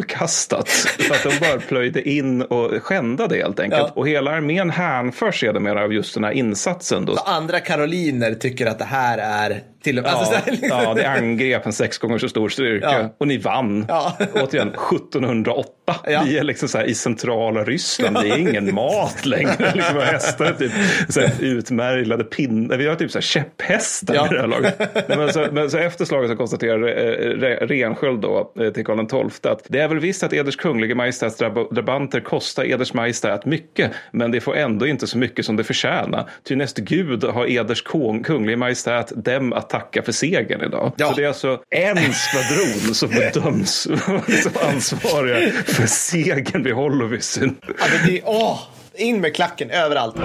omkullkastat. Så att de bara plöjde in och skändade helt enkelt. Ja. Och hela armén hänförs sedermera av just den här insatsen. Då. Andra karoliner tycker att det här är till och med... Ja, Alltså, så här, liksom. ja, det angrep en sex gånger så stor styrka. Ja. Och ni vann. Ja. Återigen, 1708. Ja. Vi är liksom så här i centrala Ryssland. Det är ingen mat längre. liksom, hästar typ så här utmärglade pinnar. Vi har typ så här käpphästar Ja. i det här laget. Nej, men, så, men så efter slaget så konstaterar eh, Re- Rensköld då, eh, till Karl XII att det är väl visst att Eders kunglige majestäts drab- drabanter kostar Eders majestät mycket, men det får ändå inte så mycket som det förtjänar. Ty näst Gud har Eders kung, kunglige majestät dem att tacka för segern idag. Ja. Så det är alltså en skvadron som bedöms som ansvariga för segern vid Holovisen. Ja, åh, in med klacken överallt. Och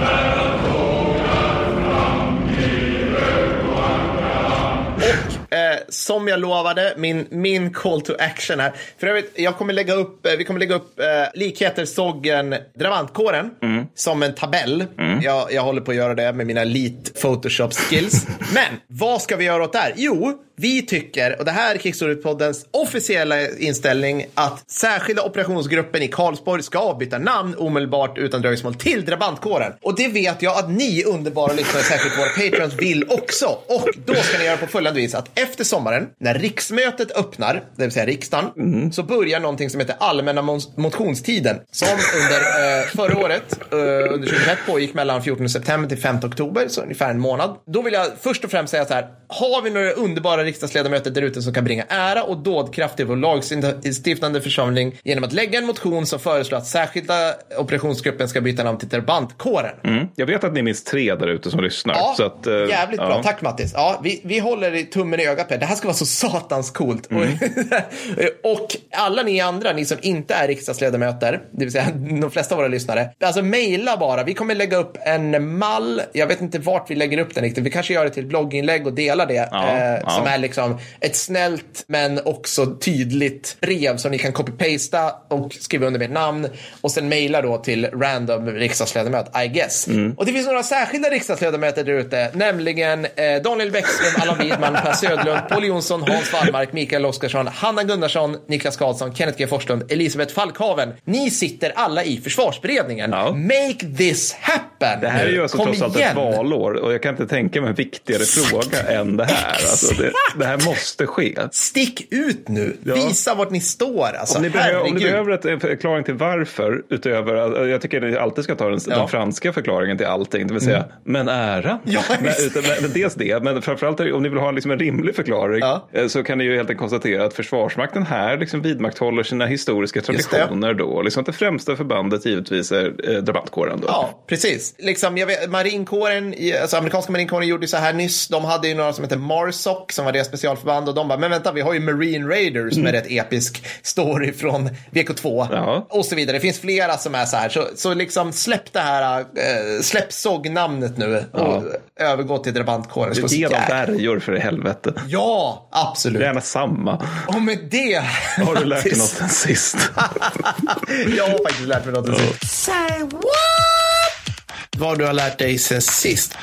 eh, som jag lovade, min, min call to action här. För övrigt, jag kommer lägga upp, eh, vi kommer lägga upp eh, likheter Soggen Dravantkåren som en tabell. Jag, jag håller på att göra det med mina elite Photoshop skills. Men vad ska vi göra åt det här? Jo, vi tycker, och det här är Krigsstorypoddens officiella inställning, att särskilda operationsgruppen i Karlsborg ska byta namn omedelbart utan dröjsmål till Drabantkåren. Och det vet jag att ni underbara lyssnare, särskilt våra patrons, vill också. Och då ska ni göra på följande vis att efter sommaren, när riksmötet öppnar, det vill säga riksdagen, så börjar någonting som heter allmänna mo- motionstiden. Som under eh, förra året, eh, under 2021, pågick mellan 14 september till 5 oktober, så ungefär en månad. Då vill jag först och främst säga så här, har vi några underbara riksdagsledamöter där ute som kan bringa ära och dådkraft till vår lagstiftande församling genom att lägga en motion som föreslår att särskilda operationsgruppen ska byta namn till Drabantkåren. Mm. Jag vet att ni är minst tre där ute som lyssnar. Ja, så att, eh, jävligt bra. ja. Tack Mattis. Ja, vi, vi håller i tummen i ögat er. Det här ska vara så satans coolt. Mm. Och, alla ni andra, ni som inte är riksdagsledamöter, det vill säga de flesta av våra lyssnare, alltså mejla bara. Vi kommer lägga upp en mall. Jag vet inte vart vi lägger upp den riktigt. Vi kanske gör det till blogginlägg och delar det. Ja, eh, ja. Som är liksom ett snällt men också tydligt brev som ni kan copy-pasta och skriva under med namn och sen mejla då till random riksdagsledamöt, I guess. Mm. Och det finns några särskilda riksdagsledamöter där ute, nämligen eh, Daniel Bäckström, Allan Widman, Per Södlund, Paul Jonsson, Hans Wallmark, Mikael Oskarsson, Hanna Gunnarsson, Niklas Karlsson, Kenneth G Forslund, Elisabeth Falkhaven. Ni sitter alla i försvarsberedningen. Ja. Make this happen! Det här är ju alltså Kom trots allt igen. ett valår och jag kan inte tänka mig en viktigare fråga än det här. Alltså det, det här måste ske. Stick ut nu! Ja. Visa vart ni står. Alltså, Om ni, behöver, om ni behöver en förklaring till varför, utöver, jag tycker ni alltid ska ta den, Ja. Mm. den franska förklaringen till allting, det vill säga, men ära. Ja, men, exakt. utan, men dels det, men framförallt om ni vill ha liksom en rimlig förklaring Ja. eh, så kan ni ju helt enkelt konstatera att Försvarsmakten här liksom vidmakthåller sina historiska traditioner då. Liksom att det främsta förbandet givetvis är eh, drabantkåren då. Ja, precis. Liksom, jag vet, marinkåren, alltså amerikanska marinkåren gjorde ju så här nyss. De hade ju några som heter Marsoc som var deras specialförband och de bara, men vänta, vi har ju Marine Raiders med rätt episk story från VK2 Ja. och så vidare. Det finns flera som är så här, så, så liksom släpp det här, äh, släpp SOG-namnet nu och övergå till drabantkåren. Det Ge dem jäkla- bergor för i helvete. Ja, absolut. Gärna samma. Och med det, Har du lärt dig något sen sist? jag har faktiskt lärt mig något sen sist. Say what? Vad du har lärt dig sen sist?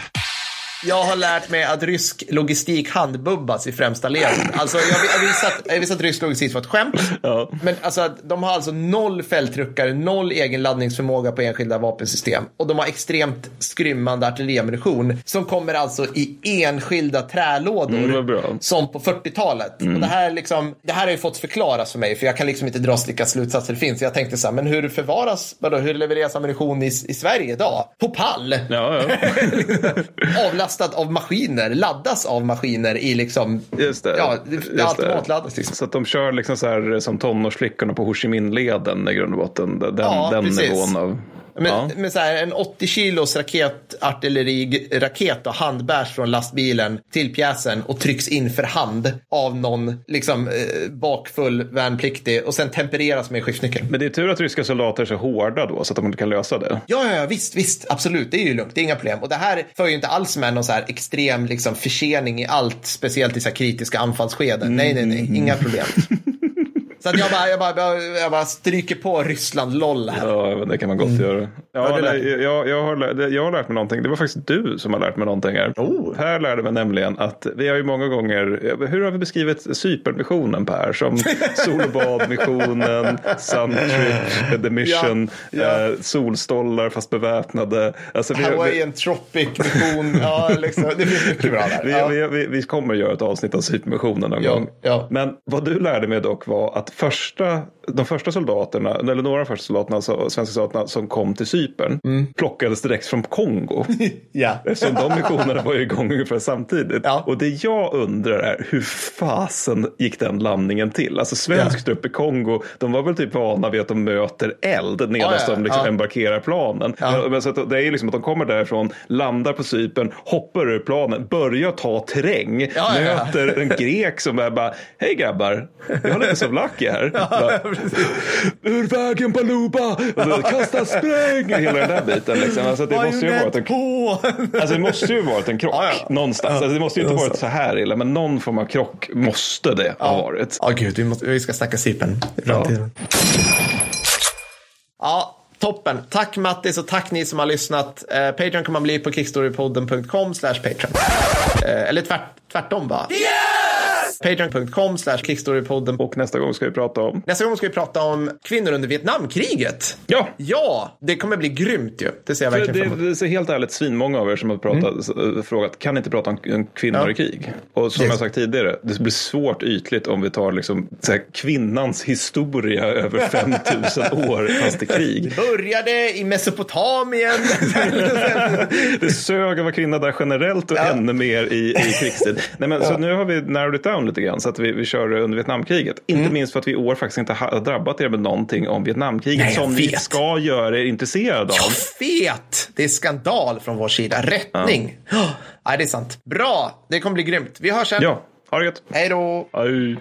Jag har lärt mig att rysk logistik handbubbas i främsta ledet. Alltså, jag, jag, visste att, jag visste att rysk logistik var ett skämt. Ja. Men alltså, de har alltså noll fältruckare, noll egen laddningsförmåga på enskilda vapensystem. Och de har extremt skrymmande artilleriammunition som kommer alltså i enskilda trälådor. Mm. Som på 40-talet. Och det här, liksom, det här har ju fått förklaras för mig, för jag kan liksom inte dra vilka slutsatser det finns. Jag tänkte så här, men hur förvaras, vadå, hur levereras ammunition i, i Sverige idag? På pall! Ja, ja. Avlastad av maskiner, laddas av maskiner i liksom... Just det. Ja, det, automatladdas liksom. Så att de kör liksom så här som tonårsflickorna på Ho Chi Minh-leden i grund och botten. Den, Ja, den precis. nivån av... Men, Ja. men så här, en 80 kilos raketartilleriraket handbärs från lastbilen till pjäsen och trycks in för hand av någon liksom, eh, bakfull värnpliktig och sen tempereras med skiftnyckel. Men det är tur att ryska soldater är så hårda då så att de inte kan lösa det. Ja, ja, ja, visst, visst, absolut, det är ju lugnt, det är inga problem. Och det här för ju inte alls med någon så här extrem liksom, försening i allt, speciellt i så här kritiska anfallsskeden. Nej, nej, nej, inga problem. Så att jag bara, jag, bara, jag, jag bara stryker på Ryssland LOL här. Ja, det kan man gott göra. Har Ja, nej, jag, jag, har, jag har lärt mig någonting. Det var faktiskt du som har lärt mig någonting här. Oh. Per lärde mig nämligen att vi har ju många gånger, hur har vi beskrivit Cypernmissionen Per? Som sol och badmissionen, Suntrip, The Mission, Ja, ja. Eh, solstollar fast beväpnade. Alltså, vi, vi, Hawaiian Tropic mission, ja, liksom, det finns mycket bra där. vi, Ja. vi, vi, vi kommer göra ett avsnitt av Cypernmissionen någon Ja, gång. ja. Men vad du lärde mig dock var att första, de första soldaterna, eller några av de första soldaterna, så, svenska soldaterna som kom till Cypern Mm. plockades direkt från Kongo. Ja. Eftersom de missionerna var igång ungefär samtidigt. Ja. Och det jag undrar är hur fasen gick den landningen till? Alltså svensk Ja. trupp i Kongo, de var väl typ vana vid att de möter eld medan Ja, de liksom embarkerar planen. Men så det är ju liksom att de kommer därifrån, landar på Cypern, hoppar ur planen, börjar ta terräng, möter en grek som är bara, hej grabbar, vi har lite Savlaki här. Bara, Ur vägen Baluba! Kasta spräng! Hela den där biten. Liksom. Alltså, det måste ju varit en på! Alltså det måste ju varit en krock Ja, ja. någonstans. Alltså, det måste ju inte varit så här illa, men någon form av krock måste det ha varit. Ja, gud, vi, måste, vi ska snacka Cypern i framtiden. Ja. toppen. Tack Mattis och tack ni som har lyssnat. Eh, Patreon kan man bli på kickstorypodden.com slash Patreon. Eh, eller tvärt, tvärtom va? Yes! Patreon.com slash kickstorypodden. Och nästa gång ska vi prata om... Nästa gång ska vi prata om kvinnor under Vietnamkriget. Ja! Ja, det kommer bli grymt ju. Det ser jag Det, verkligen fram emot. det, det är helt ärligt svinmånga av er som har pratat, eh, frågat kan ni inte prata om kvinnor Ja. i krig? Och som Yes. jag sagt tidigare, det blir svårt ytligt om vi tar liksom, här, kvinnans historia över 5000 år fast i krig. Började i Mesopotamien. Det sög att vara kvinna där generellt och Ja. ännu mer i, i krigstid. Nej, men, Så nu har vi narrowed it down lite grann så att vi, vi kör under Vietnamkriget. Inte minst för att vi i år faktiskt inte har drabbat er med någonting om Vietnamkriget Nej, jag som ni vet. ska göra er intresserade av. Fet! Det är skandal från vår sida. Rättning. Ja. Nej, det är sant. Bra, det kommer bli grymt. Vi hörs sen. Ja, ha det gött. Hej då! Hej.